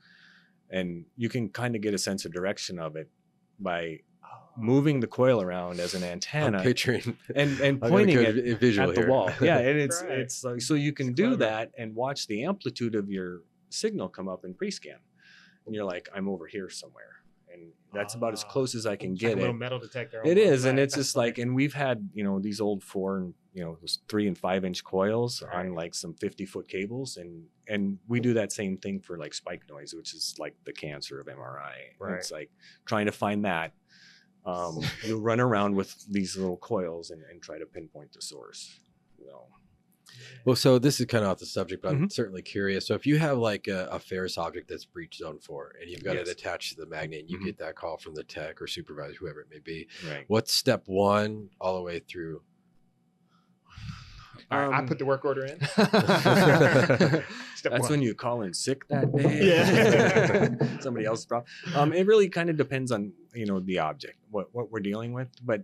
and you can kind of get a sense of direction of it by moving the coil around as an I'm antenna picturing and and pointing it go vi- visual at the wall. Yeah, and it's Right. it's like so you can It's do clever. that and watch the amplitude of your signal come up in pre-scan, and you're like, I'm over here somewhere, and that's about as Ah. close as I can It's like get a little it. metal detector. It is, and it's just like, and we've had you know these old four and you know those three and five inch coils on like some fifty foot cables, and and we do that same thing for like spike noise, which is like the cancer of MRI. Right. It's like trying to find that. Um, you'll run around with these little coils and, and try to pinpoint the source. So, Well, so this is kind of off the subject, but I'm Mm-hmm. certainly curious. So if you have like a, a ferrous object that's breach zone four and you've got Yes. it attached to the magnet, and you Mhm. get that call from the tech or supervisor, whoever it may be. right. What's step one all the way through? All right, I Um, put the work order in. Step That's one. when you call in sick that day. Yeah. Somebody else's problem. Um, it really kind of depends on you know the object, what what we're dealing with. But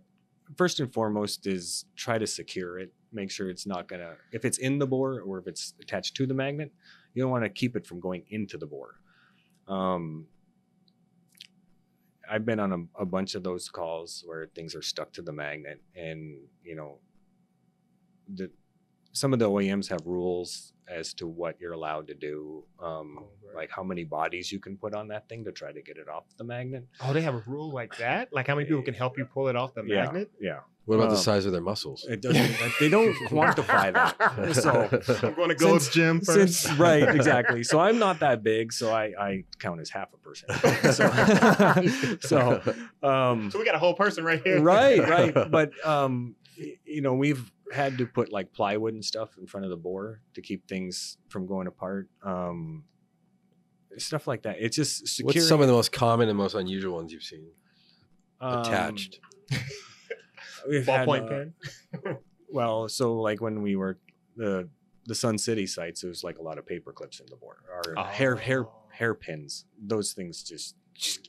first and foremost is try to secure it. Make sure it's not gonna if it's in the bore or if it's attached to the magnet, you don't want to keep it from going into the bore. Um, I've been on a, a bunch of those calls where things are stuck to the magnet, and you know, the some of the OEMs have rules as to what you're allowed to do, um, Oh, right. like how many bodies you can put on that thing to try to get it off the magnet. Oh, they have a rule like that? Like how many people can help you pull it off the yeah, magnet? yeah. What about the Um, size of their muscles? It doesn't. they don't quantify that. So I'm going to Gold's Since- Gym first. Since, right, exactly. So I'm not that big, so I, I count as half a person. So, so um, So we got a whole person right here. right, right. But um, you know, we've had to put like plywood and stuff in front of the bore to keep things from going apart. Um, stuff like that. It's just securing. What's some of the most common and most unusual ones you've seen um, attached? We've Ballpoint uh, pen. Well, so like when we were the the Sun City sites, it was like a lot of paper clips in the board or hair hair Oh. hairpins. Those things just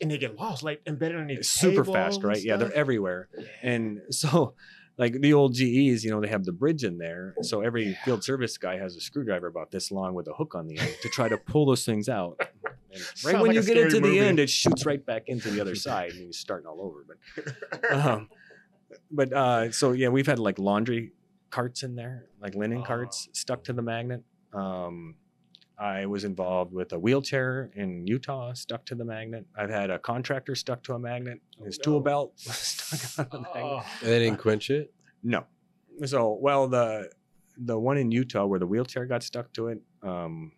And they get lost, like embedded in it's super fast, right? Yeah, they're everywhere. And so, like the old GEs, you know, they have the bridge in there. So every field service guy has a screwdriver about this long with a hook on the end to try to pull those things out. And right Sounds when like you get scary into movie. the end, it shoots right back into the other side and you're starting all over. But um, but uh, so yeah, we've had like laundry carts in there, like linen Oh. carts stuck to the magnet. Um, I was involved with a wheelchair in Utah stuck to the magnet. I've had a contractor stuck to a magnet. His tool no. belt was stuck on the magnet. Oh. And they didn't quench it. No. So well the the one in Utah where the wheelchair got stuck to it, um,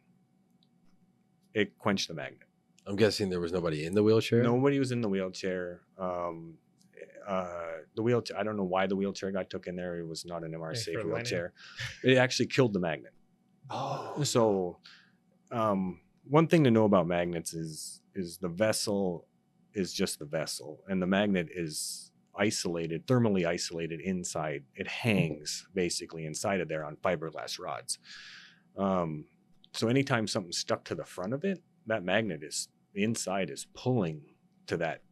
it quenched the magnet. I'm guessing there was nobody in the wheelchair. Nobody was in the wheelchair. Um, uh, the wheelchair. I don't know why the wheelchair got took in there. It was not an MRC safe wheelchair. It actually killed the magnet. Oh. So, um, one thing to know about magnets is is the vessel is just the vessel, and the magnet is isolated, thermally isolated inside. It hangs basically inside of there on fiberglass rods. Um, so anytime something's stuck to the front of it, that magnet is inside is pulling to that.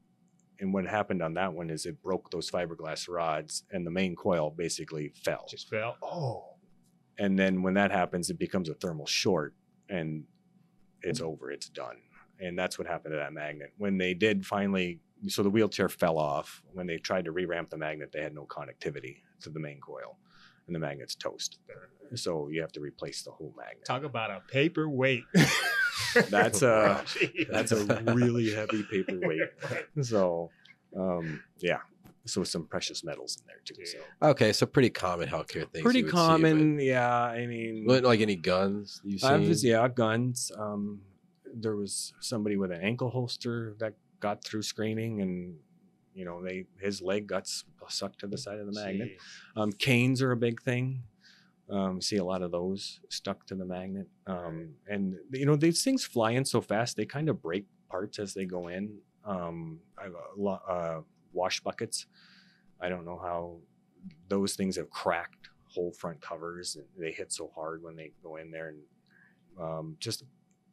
And what happened on that one is it broke those fiberglass rods, and the main coil basically fell. Just fell. Oh. and then when that happens it becomes a thermal short and it's mm-hmm. over it's done. And that's what happened to that magnet. When they did finally so the wheelchair fell off. When they tried to re-ramp the magnet they had no connectivity to the main coil and the magnet's toast. So you have to replace the whole magnet. Talk about a paperweight. That's a- that's a really heavy paperweight so um, yeah so with some precious metals in there too. So Okay, so pretty common healthcare things. pretty you would see, common, yeah. I mean, but- like any guns you've seen? I've, yeah, guns. Um, there was somebody with an ankle holster that got through screening, and you know, they his leg got sucked to the side of the magnet. Um, canes are a big thing. Um, see a lot of those stuck to the magnet, um, and you know these things fly in so fast they kind of break parts as they go in. Um, I have a lot, uh, wash buckets. I don't know how those things have cracked whole front covers. And they hit so hard when they go in there, and um, just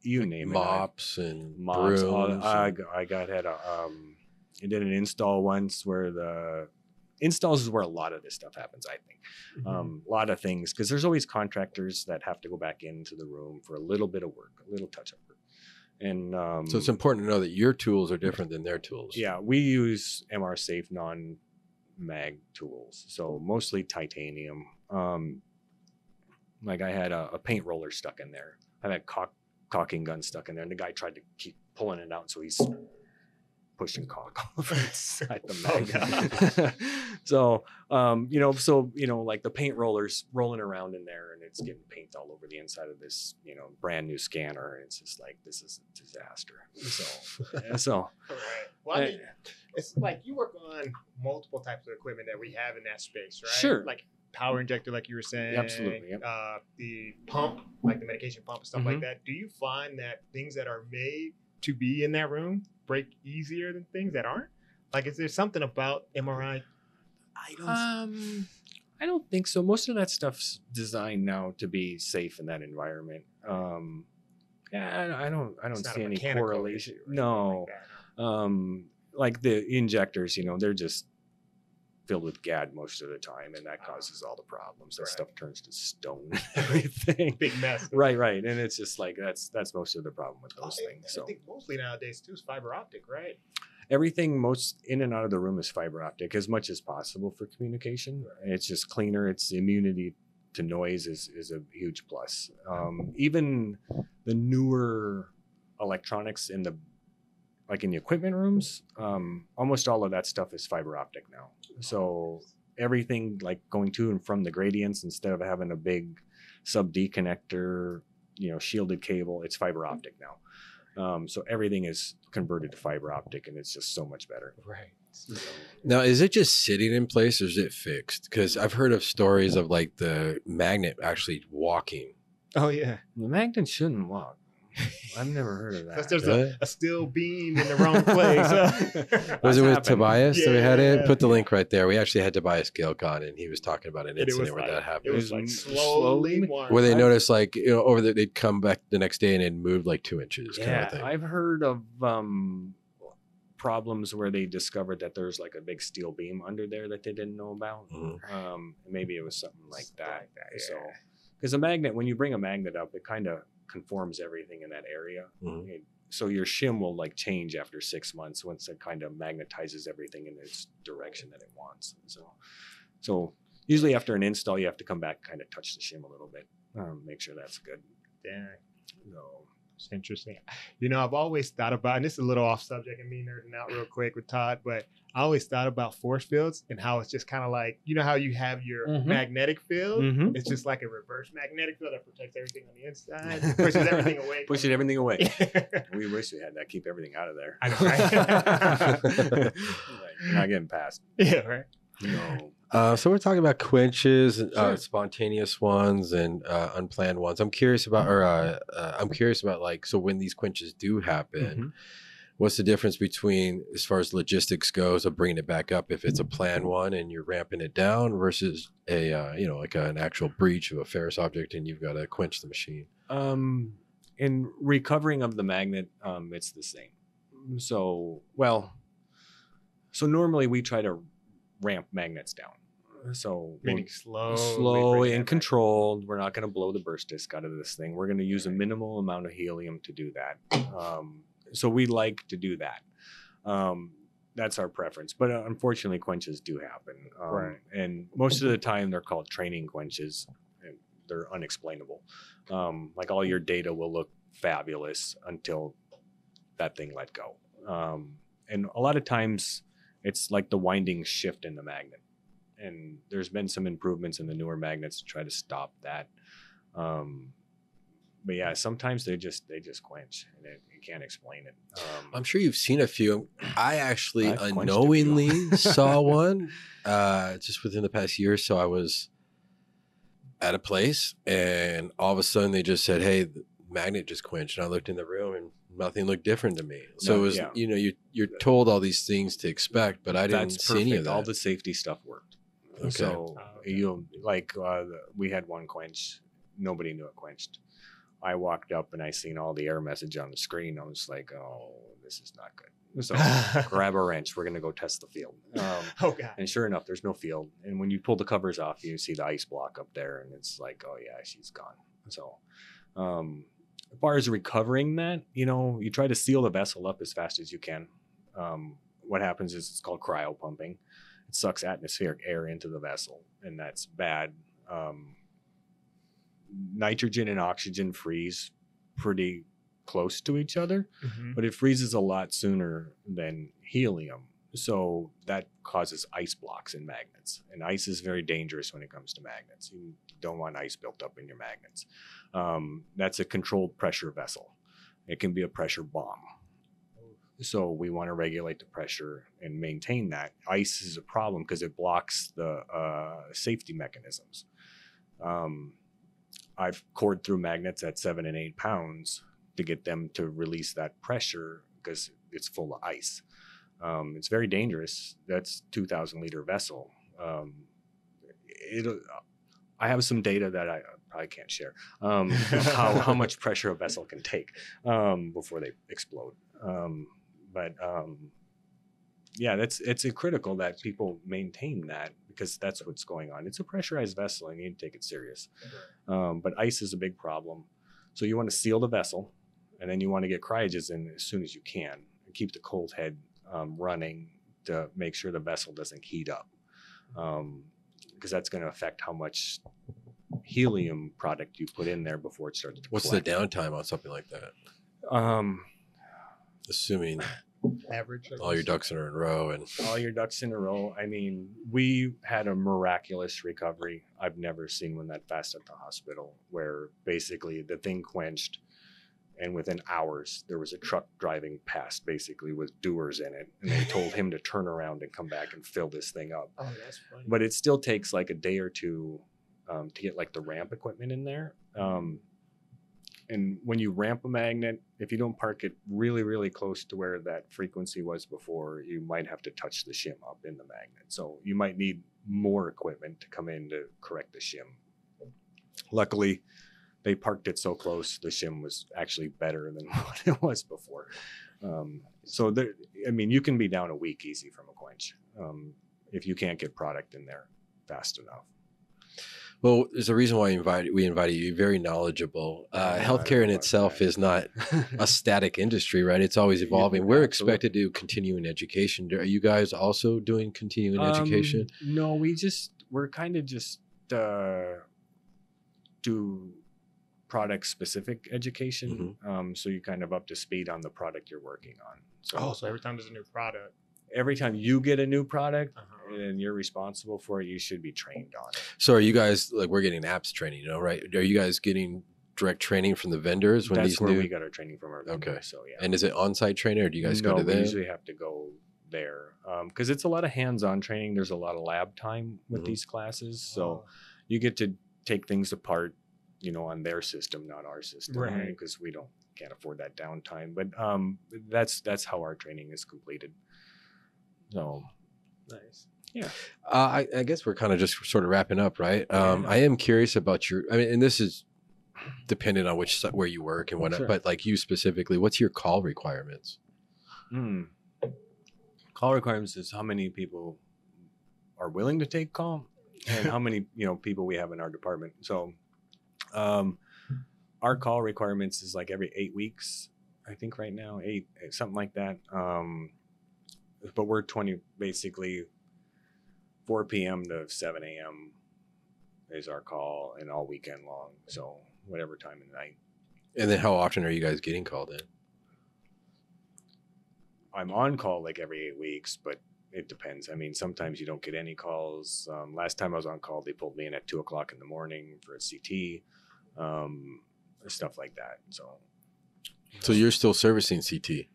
you name it. I- mops and mops. all- brooms I, and- I got had a um, I did an install once where the installs is where a lot of this stuff happens. I think Mm-hmm. um, a lot of things because there's always contractors that have to go back into the room for a little bit of work, a little touch up work, and um, so it's important to know that your tools are different than their tools. yeah, we use MR safe non mag tools, so mostly titanium. Um, like I had a, a paint roller stuck in there. I had a caulking gun stuck in there, and the guy tried to keep pulling it out, so he's pushing caulk all over inside the magnet. so um, you know, so you know, like the paint rollers rolling around in there, and it's getting paint all over the inside of this, you know, brand new scanner. And it's just like this is a disaster. So, yeah, so All right. Well, I Eh. mean, it's like you work on multiple types of equipment that we have in that space, right? Sure. Like power injector, like you were saying. Absolutely, yep. Uh, the pump, like the medication pump and stuff like Mhm. that. Do you find that things that are made to be in that room break easier than things that aren't? Like, is there something about MRI? I don't. Um, I don't think so. Most of that stuff's designed now to be safe in that environment. Um, yeah, I, I don't. I don't it's see any correlation. issue or anything No, like um, like the injectors, you know, they're just filled with GAD most of the time, and that causes all the problems. That Right. stuff turns to stone and everything. Big mess. right, right, and it's just like that's that's most of the problem with those I- things. I So think mostly nowadays too is fiber optic, right? everything most in and out of the room is fiber optic as much as possible for communication. It's just cleaner. Its immunity to noise is is a huge plus. Um, even the newer electronics in the like in the equipment rooms, um, almost all of that stuff is fiber optic now. So everything like going to and from the gradients instead of having a big sub D connector, you know, shielded cable, it's fiber optic now. Um, so everything is converted to fiber optic, and it's just so much better. Right. Now, is it just sitting in place or is it fixed? Because I've heard of stories of like the magnet actually walking. Oh yeah. The magnet shouldn't walk. I've never heard of Because that. there's Really? a, a steel beam in the wrong place. Was it with happened. Tobias that we had it? Yeah. Put the link right there. We actually had Tobias Gilk on, and he was talking about an it was incident where like- that It happened. was It like was slowly, slowly- warm. where they I've- noticed like you know over the, they'd come back the next day and it moved like two inches kind Yeah, of thing. I've heard of um, problems where they discovered that there's like a big steel beam under there that they didn't know about. Mhm. Um, maybe it was something like that. like that, So, because a magnet, when you bring a magnet up, it kind of conforms everything in that area. Mhm. It- so your shim will like change after six months once it kind of magnetizes everything in its direction that it wants. So, so usually after an install, you have to come back, kind of touch the shim a little bit, um, make sure that's good. Dang. So, It's interesting. You know, I've always thought about, and this is a little off subject and me nerding out real quick with Todd, but I always thought about force fields and how it's just kind of like, you know, how you have your Mhm. magnetic field. Mhm. It's just like a reverse magnetic field that protects everything on the inside, pushes everything away. pushing everything away. We wish we had that. Keep everything out of there. I know, right? You're not getting past. yeah, right. No. Uh, so we're talking about quenches, uh, spontaneous ones, and uh, unplanned ones. I'm curious about, or uh, uh, I'm curious about, like, so when these quenches do happen, Mm-hmm. what's the difference between, as far as logistics goes, of bringing it back up if it's a planned one and you're ramping it down versus a, uh, you know, like an actual breach of a ferrous object and you've got to quench the machine. Um, in recovering of the magnet, um, it's the same. So, well, so normally we try to ramp magnets down. So Meaning slow, slow and controlled. We're not going to blow the burst disk out of this thing. We're going to use a minimal amount of helium to do that. Um, so we like to do that. Um, that's our preference. But uh, unfortunately, quenches do happen. Um, Right. And most of the time, they're called training quenches. And they're unexplainable. Um, like all your data will look fabulous until that thing let go. Um, and a lot of times, it's like the winding shift in the magnet. And there's been some improvements in the newer magnets to try to stop that. Um, but yeah, sometimes they just they just quench, and it, you can't explain it. Um, I'm sure you've seen a few. I actually I've quenched a few. unknowingly saw one uh, just within the past year or so. I was at a place, and all of a sudden they just said, "Hey, the magnet just quenched." And I looked in the room, and nothing looked different to me. So No, it was, yeah. you know, you you're told all these things to expect, but I didn't that's see any of perfect. that. All the safety stuff worked. Okay. So Oh, okay. you like uh, we had one quench. Nobody knew it quenched. I walked up and I seen all the error message on the screen. I was like, "Oh, this is not good." So grab a wrench. We're gonna go test the field. Um, oh god. and sure enough, there's no field. And when you pull the covers off, you see the ice block up there, and it's like, "Oh yeah, she's gone." So, um, as far as recovering that, you know, you try to seal the vessel up as fast as you can. Um, what happens is it's called cryo pumping. It sucks atmospheric air into the vessel, and that's bad. Um, nitrogen and oxygen freeze pretty close to each other, Mhm. but it freezes a lot sooner than helium. So that causes ice blocks in magnets. And ice is very dangerous when it comes to magnets. You don't want ice built up in your magnets. Um, that's a controlled pressure vessel. It can be a pressure bomb. So we want to regulate the pressure and maintain that. Ice is a problem because it blocks the uh, safety mechanisms. Um, I've cored through magnets at seven and eight pounds to get them to release that pressure because it's full of ice. Um, it's very dangerous. That's 2,000 liter vessel. Um, it, I have some data that I probably can't share. Um, how, how much pressure a vessel can take um, before they explode. Um, but um, yeah, that's it's critical that people maintain that because that's what's going on. It's a pressurized vessel, and you need to take it serious. Um, but ice is a big problem, so you want to seal the vessel, and then you want to get cryogens in as soon as you can and keep the cold head um, running to make sure the vessel doesn't heat up, because that's going to affect how much helium product you put in there before it starts to What's collect. the downtime on something like that? um Assuming Average. I all your ducks are in a row and all your ducks in a row. I mean, we had a miraculous recovery. I've never seen one that fast at the hospital, where basically the thing quenched, and within hours there was a truck driving past, basically with dewars in it, and they told him to turn around and come back and fill this thing up. Oh, that's funny. But it still takes like a day or two um, to get like the ramp equipment in there. Um, and when you ramp a magnet, if you don't park it really, really close to where that frequency was before, you might have to touch the shim up in the magnet. So you might need more equipment to come in to correct the shim. Luckily, they parked it so close, the shim was actually better than what it was before. Um, so there, I mean, you can be down a week easy from a quench um, if you can't get product in there fast enough. Well, there's a reason why we invited we invited you. You're very knowledgeable. Uh, healthcare in itself is not a static industry, right? It's always Yeah, evolving. We're expected to do continuing education. Are you guys also doing continuing education? Um, no, we just we're kind of just uh, do product specific education. Mm-hmm. Um, so you're kind of up to speed on the product you're working on. So oh, so every time there's a new product. Every time you get a new product Uh-huh. and you're responsible for it, you should be trained on it. So are you guys like we're getting apps training, you know, right? Are you guys getting direct training from the vendors when That's these where new we got our training from our vendor. Okay. So yeah. and is it on-site training or do you guys no, go to we usually have to go there because it's a lot of hands-on training. There's a lot of lab time with Mhm. these classes, so Oh, you get to take things apart, you know, on their system, not our system, Right. Because we don't can't afford that downtime. But um, that's that's how our training is completed. So nice. Yeah. Uh, I, I guess we're kind of just sort of wrapping up, right? Um, Yeah. I am curious about your. I mean, and this is dependent on which si- where you work and whatnot. Sure. But like you specifically, what's your call requirements? hmm. call requirements is how many people are willing to take call and how many you know people we have in our department. So um, our call requirements is like every eight weeks, I think right now eight something like that. Um, but we're twenty basically. 4 p.m. to 7 a.m. is our call, and all weekend long. So whatever time of the night. And then how often are you guys getting called in? I'm on call like every eight weeks, but it depends. I mean, sometimes you don't get any calls. Um, last time I was on call, they pulled me in at two o'clock in the morning for a CT, um, stuff like that. So So you're still servicing CT.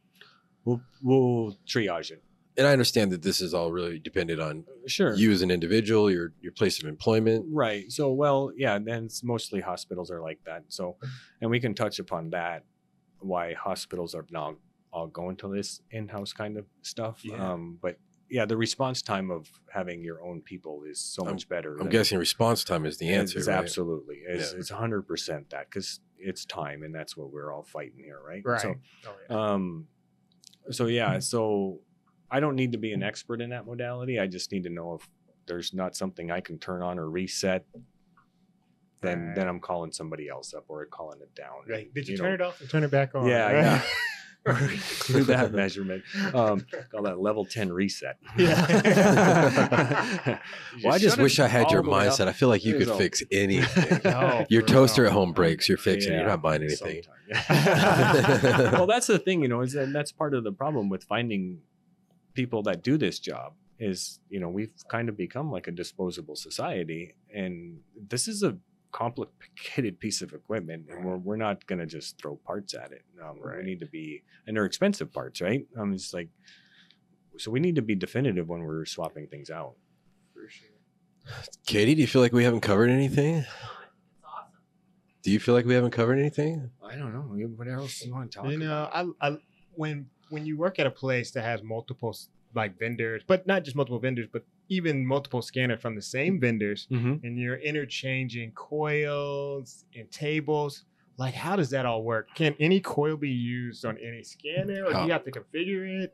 we'll we'll triage it. And I understand that this is all really dependent on Sure. you as an individual, your your place of employment. Right. So, well, yeah, then it's mostly hospitals are like that. So, and we can touch upon that why hospitals are now all going to this in-house kind of stuff. Yeah. Um, but yeah, the response time of having your own people is so I'm- much better. I'm guessing response time is the answer, It's right? absolutely. It's, Yeah. it's 100% that because it's time and that's what we're all fighting here, right? Right. So, Oh, yeah. um, so yeah, so I don't need to be an expert in that modality. I just need to know if there's not something I can turn on or reset. Then, then I'm calling somebody else up or calling it down. Like, did you, know. turn it off and turn it back on? Yeah, right? yeah. Do that measurement. Um, call that level ten reset. Yeah. Well, I just wish I had your mindset. I feel like you There's could a- fix anything. No, Your toaster real. at home breaks, you're fixing. it. You're not buying anything. well, that's the thing, you know, is that that's part of the problem with finding people that do this job is, you know, we've kind of become like a disposable society, and this is a complicated piece of equipment, and we're we're not gonna just throw parts at it. Um, We Right. need to be, and they're expensive parts, right? Um, it's like, so we need to be definitive when we're swapping things out. For sure. Katie, do you feel like we haven't covered anything? Do you feel like we haven't covered anything? I don't know. What else do you want to talk You know, about? I, I when when you work at a place that has multiple like vendors, but not just multiple vendors, but even multiple scanners from the same vendors, Mhm. and you're interchanging coils and tables. Like, how does that all work? Can any coil be used on any scanner, or do you have to configure it?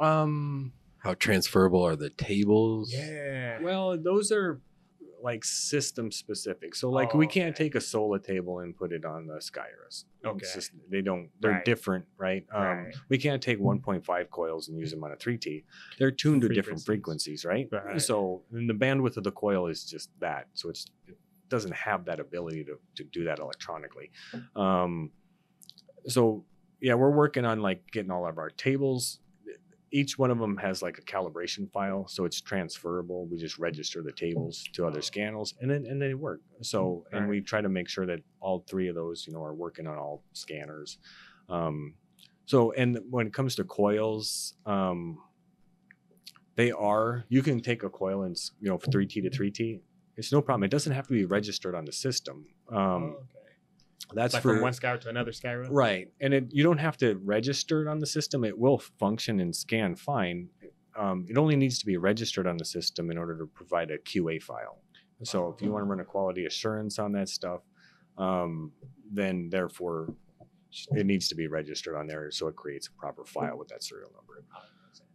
Um. How transferable are the tables? Yeah. Well, those are like system specific. So like Oh, we can't okay. take a Sola table and put it on the Skyra. Okay. Just, they don't. They're Right. different, right? Um, Right. We can't take 1.5 coils and use them on a 3T. They're tuned to different Frequencies. frequencies, right? Right. So and the bandwidth of the coil is just that. So it's it doesn't have that ability to to do that electronically. Um, so yeah, we're working on like getting all of our tables. Each one of them has like a calibration file, so it's transferable. We just register the tables to other scannels, and then and they work. So and Right. we try to make sure that all three of those, you know, are working on all scanners. Um, so and when it comes to coils, um, they are you can take a coil and you know three T to three T. It's no problem. It doesn't have to be registered on the system. Um, Oh, okay. That's like for from one sky to another Skyra. Right. And it, you don't have to register it on the system. It will function and scan fine. Um, it only needs to be registered on the system in order to provide a QA file. So if you want to run a quality assurance on that stuff, um, then therefore it needs to be registered on there so it creates a proper file with that serial number.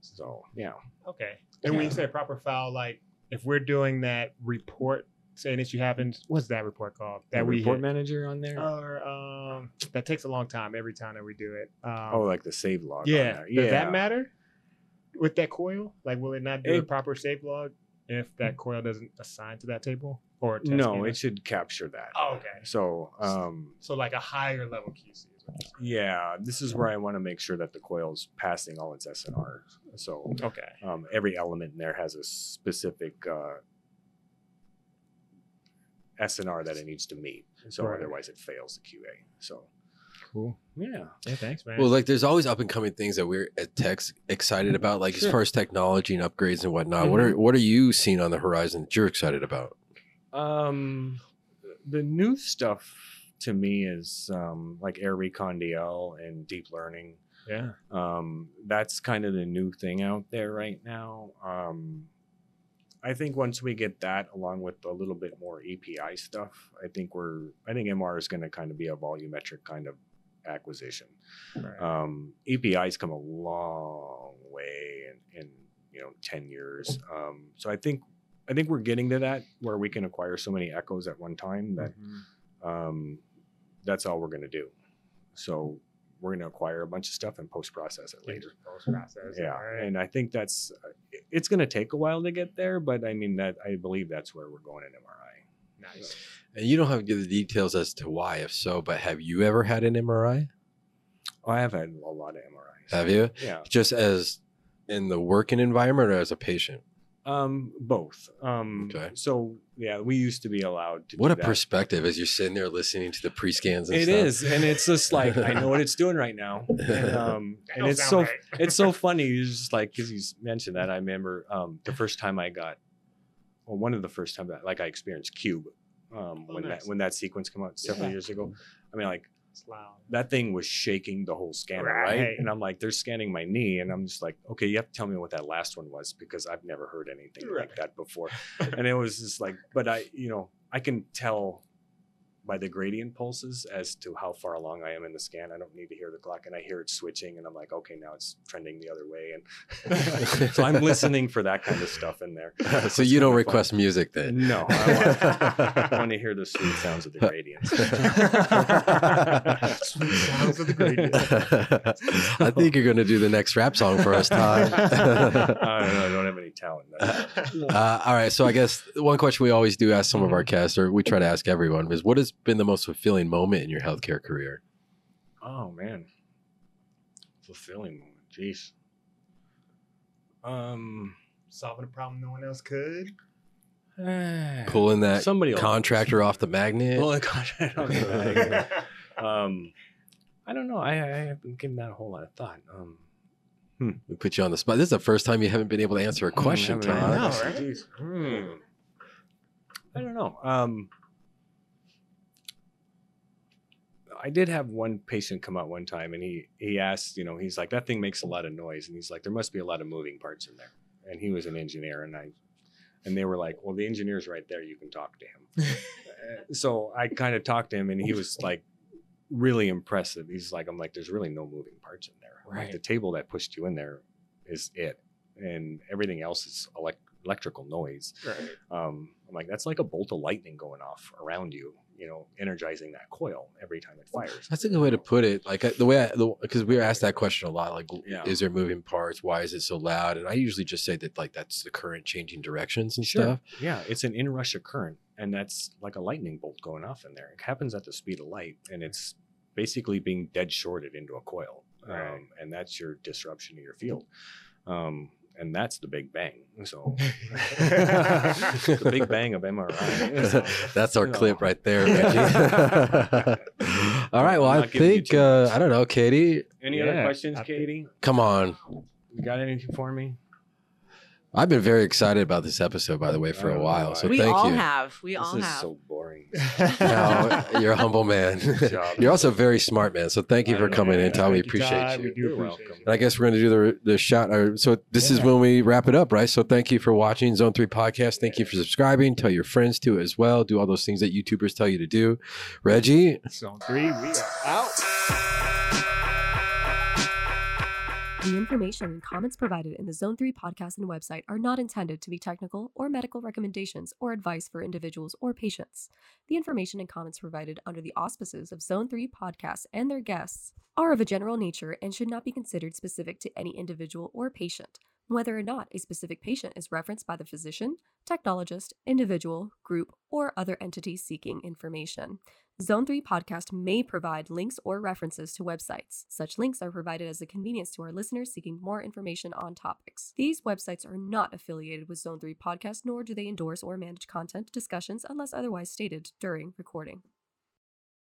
So yeah. Okay. And when you say proper file, like if we're doing that report, an issue happens, what's that report called? That we report hit? manager on there. Or um, that takes a long time every time that we do it. Um, oh, like the save log. on yeah. Does that matter with that coil? Like, will it not do a proper save log if that coil doesn't assign to that table? Or No, it should capture that. Oh, okay. So um, So like a higher level QC. Is what you're saying. Yeah, this is where I want to make sure that the coil's passing all its SNR. So Okay. um, every element in there has a specific uh, SNR that it needs to meet. So Right. otherwise, it fails the QA. So Cool. yeah, Yeah. Thanks, man. Well, like there's always up and coming things that we're at Tech's excited about, like as far as technology and upgrades and whatnot. What are what are you seeing on the horizon that you're excited about? um, the new stuff to me is um, like Air Recon DL and deep learning. yeah. um, that's kind of the new thing out there right now. Um, I think once we get that, along with a little bit more API stuff, I think we're I think MR is going to kind of be a volumetric kind of acquisition. Right. Um, API's come a long way in, in you know ten years. Um, so I think I think we're getting to that where we can acquire so many echoes at one time that Mhm. um, that's all we're going to do. So we're going to acquire a bunch of stuff and post process it later. Post process. Yeah, Alright. and I think that's uh, it's going to take a while to get there, but I mean that I believe that's where we're going in MRI. Nice. And you don't have to give the details as to why, if so, but have you ever had an MRI? Oh, I have had a lot of MRIs. Have you? Yeah. Just as in the working environment or as a patient? Um, both. Um, Okay. So yeah, we used to be allowed to. What do a that. perspective as you're sitting there listening to the pre scans and It stuff. is, and it's just like I know what it's doing right now, and, um, and it's so right. it's so funny. It's just like because you mentioned that. I remember um, the first time I got, well, one of the first time that like I experienced Cube, um, Oh, when nice. that when that sequence came out several Yeah. years ago. I mean, like It's loud. that thing was shaking the whole scanner, right? Right. And I'm like, they're scanning my knee, and I'm just like, okay, you have to tell me what that last one was because I've never heard anything like that before. and it was just like, but I, you know, I can tell by the gradient pulses as to how far along I am in the scan. I don't need to hear the clock, and I hear it switching, and I'm like, okay, now it's trending the other way, and so I'm listening for that kind of stuff in there. so It's you don't kinda fun. request music then? No, I want, I want to hear the sweet sounds of the gradients. Sweet sounds of the gradient. I think you're going to do the next rap song for us, Todd. I don't know. I don't have any talent. That's Uh, all right. So I guess one question we always do ask some of our guests, or we try to ask everyone, is what has been the most fulfilling moment in your healthcare career? Oh man, fulfilling moment. Jeez. Um, Solving a problem no one else could. Pulling that somebody will- contractor off the magnet. Pulling a contractor off the bag. um, I don't know. I, I haven't given that a whole lot of thought. Um, We put you on the spot. This is the first time you haven't been able to answer a question, Hmm, I Todd. haven't- know, right? Hmm. I don't know. Um, I did have one patient come out one time, and he he asked, you know, he's like, that thing makes a lot of noise, and he's like, there must be a lot of moving parts in there. And he was an engineer, and I, and they were like, well, the engineer's right there. You can talk to him. Uh, so I kind of talked to him, and he was like, really impressive. He's like, I'm like, there's really no moving parts in there. Like Right. the table that pushed you in there is it, and everything else is elect- electrical noise. Right. Um, I'm like, that's like a bolt of lightning going off around you, you know, energizing that coil every time it fires. That's a good way to put it. Like the way, I, because we are asked that question a lot. Like, Yeah. is there moving parts? Why is it so loud? And I usually just say that like that's the current changing directions and Sure. stuff. Yeah, it's an inrush of current, and that's like a lightning bolt going off in there. It happens at the speed of light, and it's basically being dead shorted into a coil, Right. um, and that's your disruption of your field. Um, and that's the big bang. So the big bang of MRI. So, That's our you know. clip right there. Reggie. All right. Well, I'm I not giving you think uh. I don't know, Katie. Any other questions, Katie? Come on. You got anything for me? I've been very excited about this episode, by the way, for a Oh, while. So I- we thank all you. have. We this all is have. so boring. No, you're a humble man. you're also a very smart man. So thank you I for know, coming in, man. Todd. We Thank appreciate Todd. you. We do You're appreciate welcome. And I guess we're going to do the the shot. So this is when we wrap it up, right? So thank you for watching Zone Three Podcast. Thank you for subscribing. Tell your friends to as well. Do all those things that YouTubers tell you to do. Reggie, Zone three, we are out. The information and comments provided in the Zone 3 podcast and website are not intended to be technical or medical recommendations or advice for individuals or patients. The information and comments provided under the auspices of Zone 3 podcasts and their guests are of a general nature and should not be considered specific to any individual or patient, whether or not a specific patient is referenced by the physician, technologist, individual, group, or other entity seeking information. Zone 3 podcast may provide links or references to websites. Such links are provided as a convenience to our listeners seeking more information on topics. These websites are not affiliated with Zone 3 podcast, nor do they endorse or manage content discussions unless otherwise stated during recording.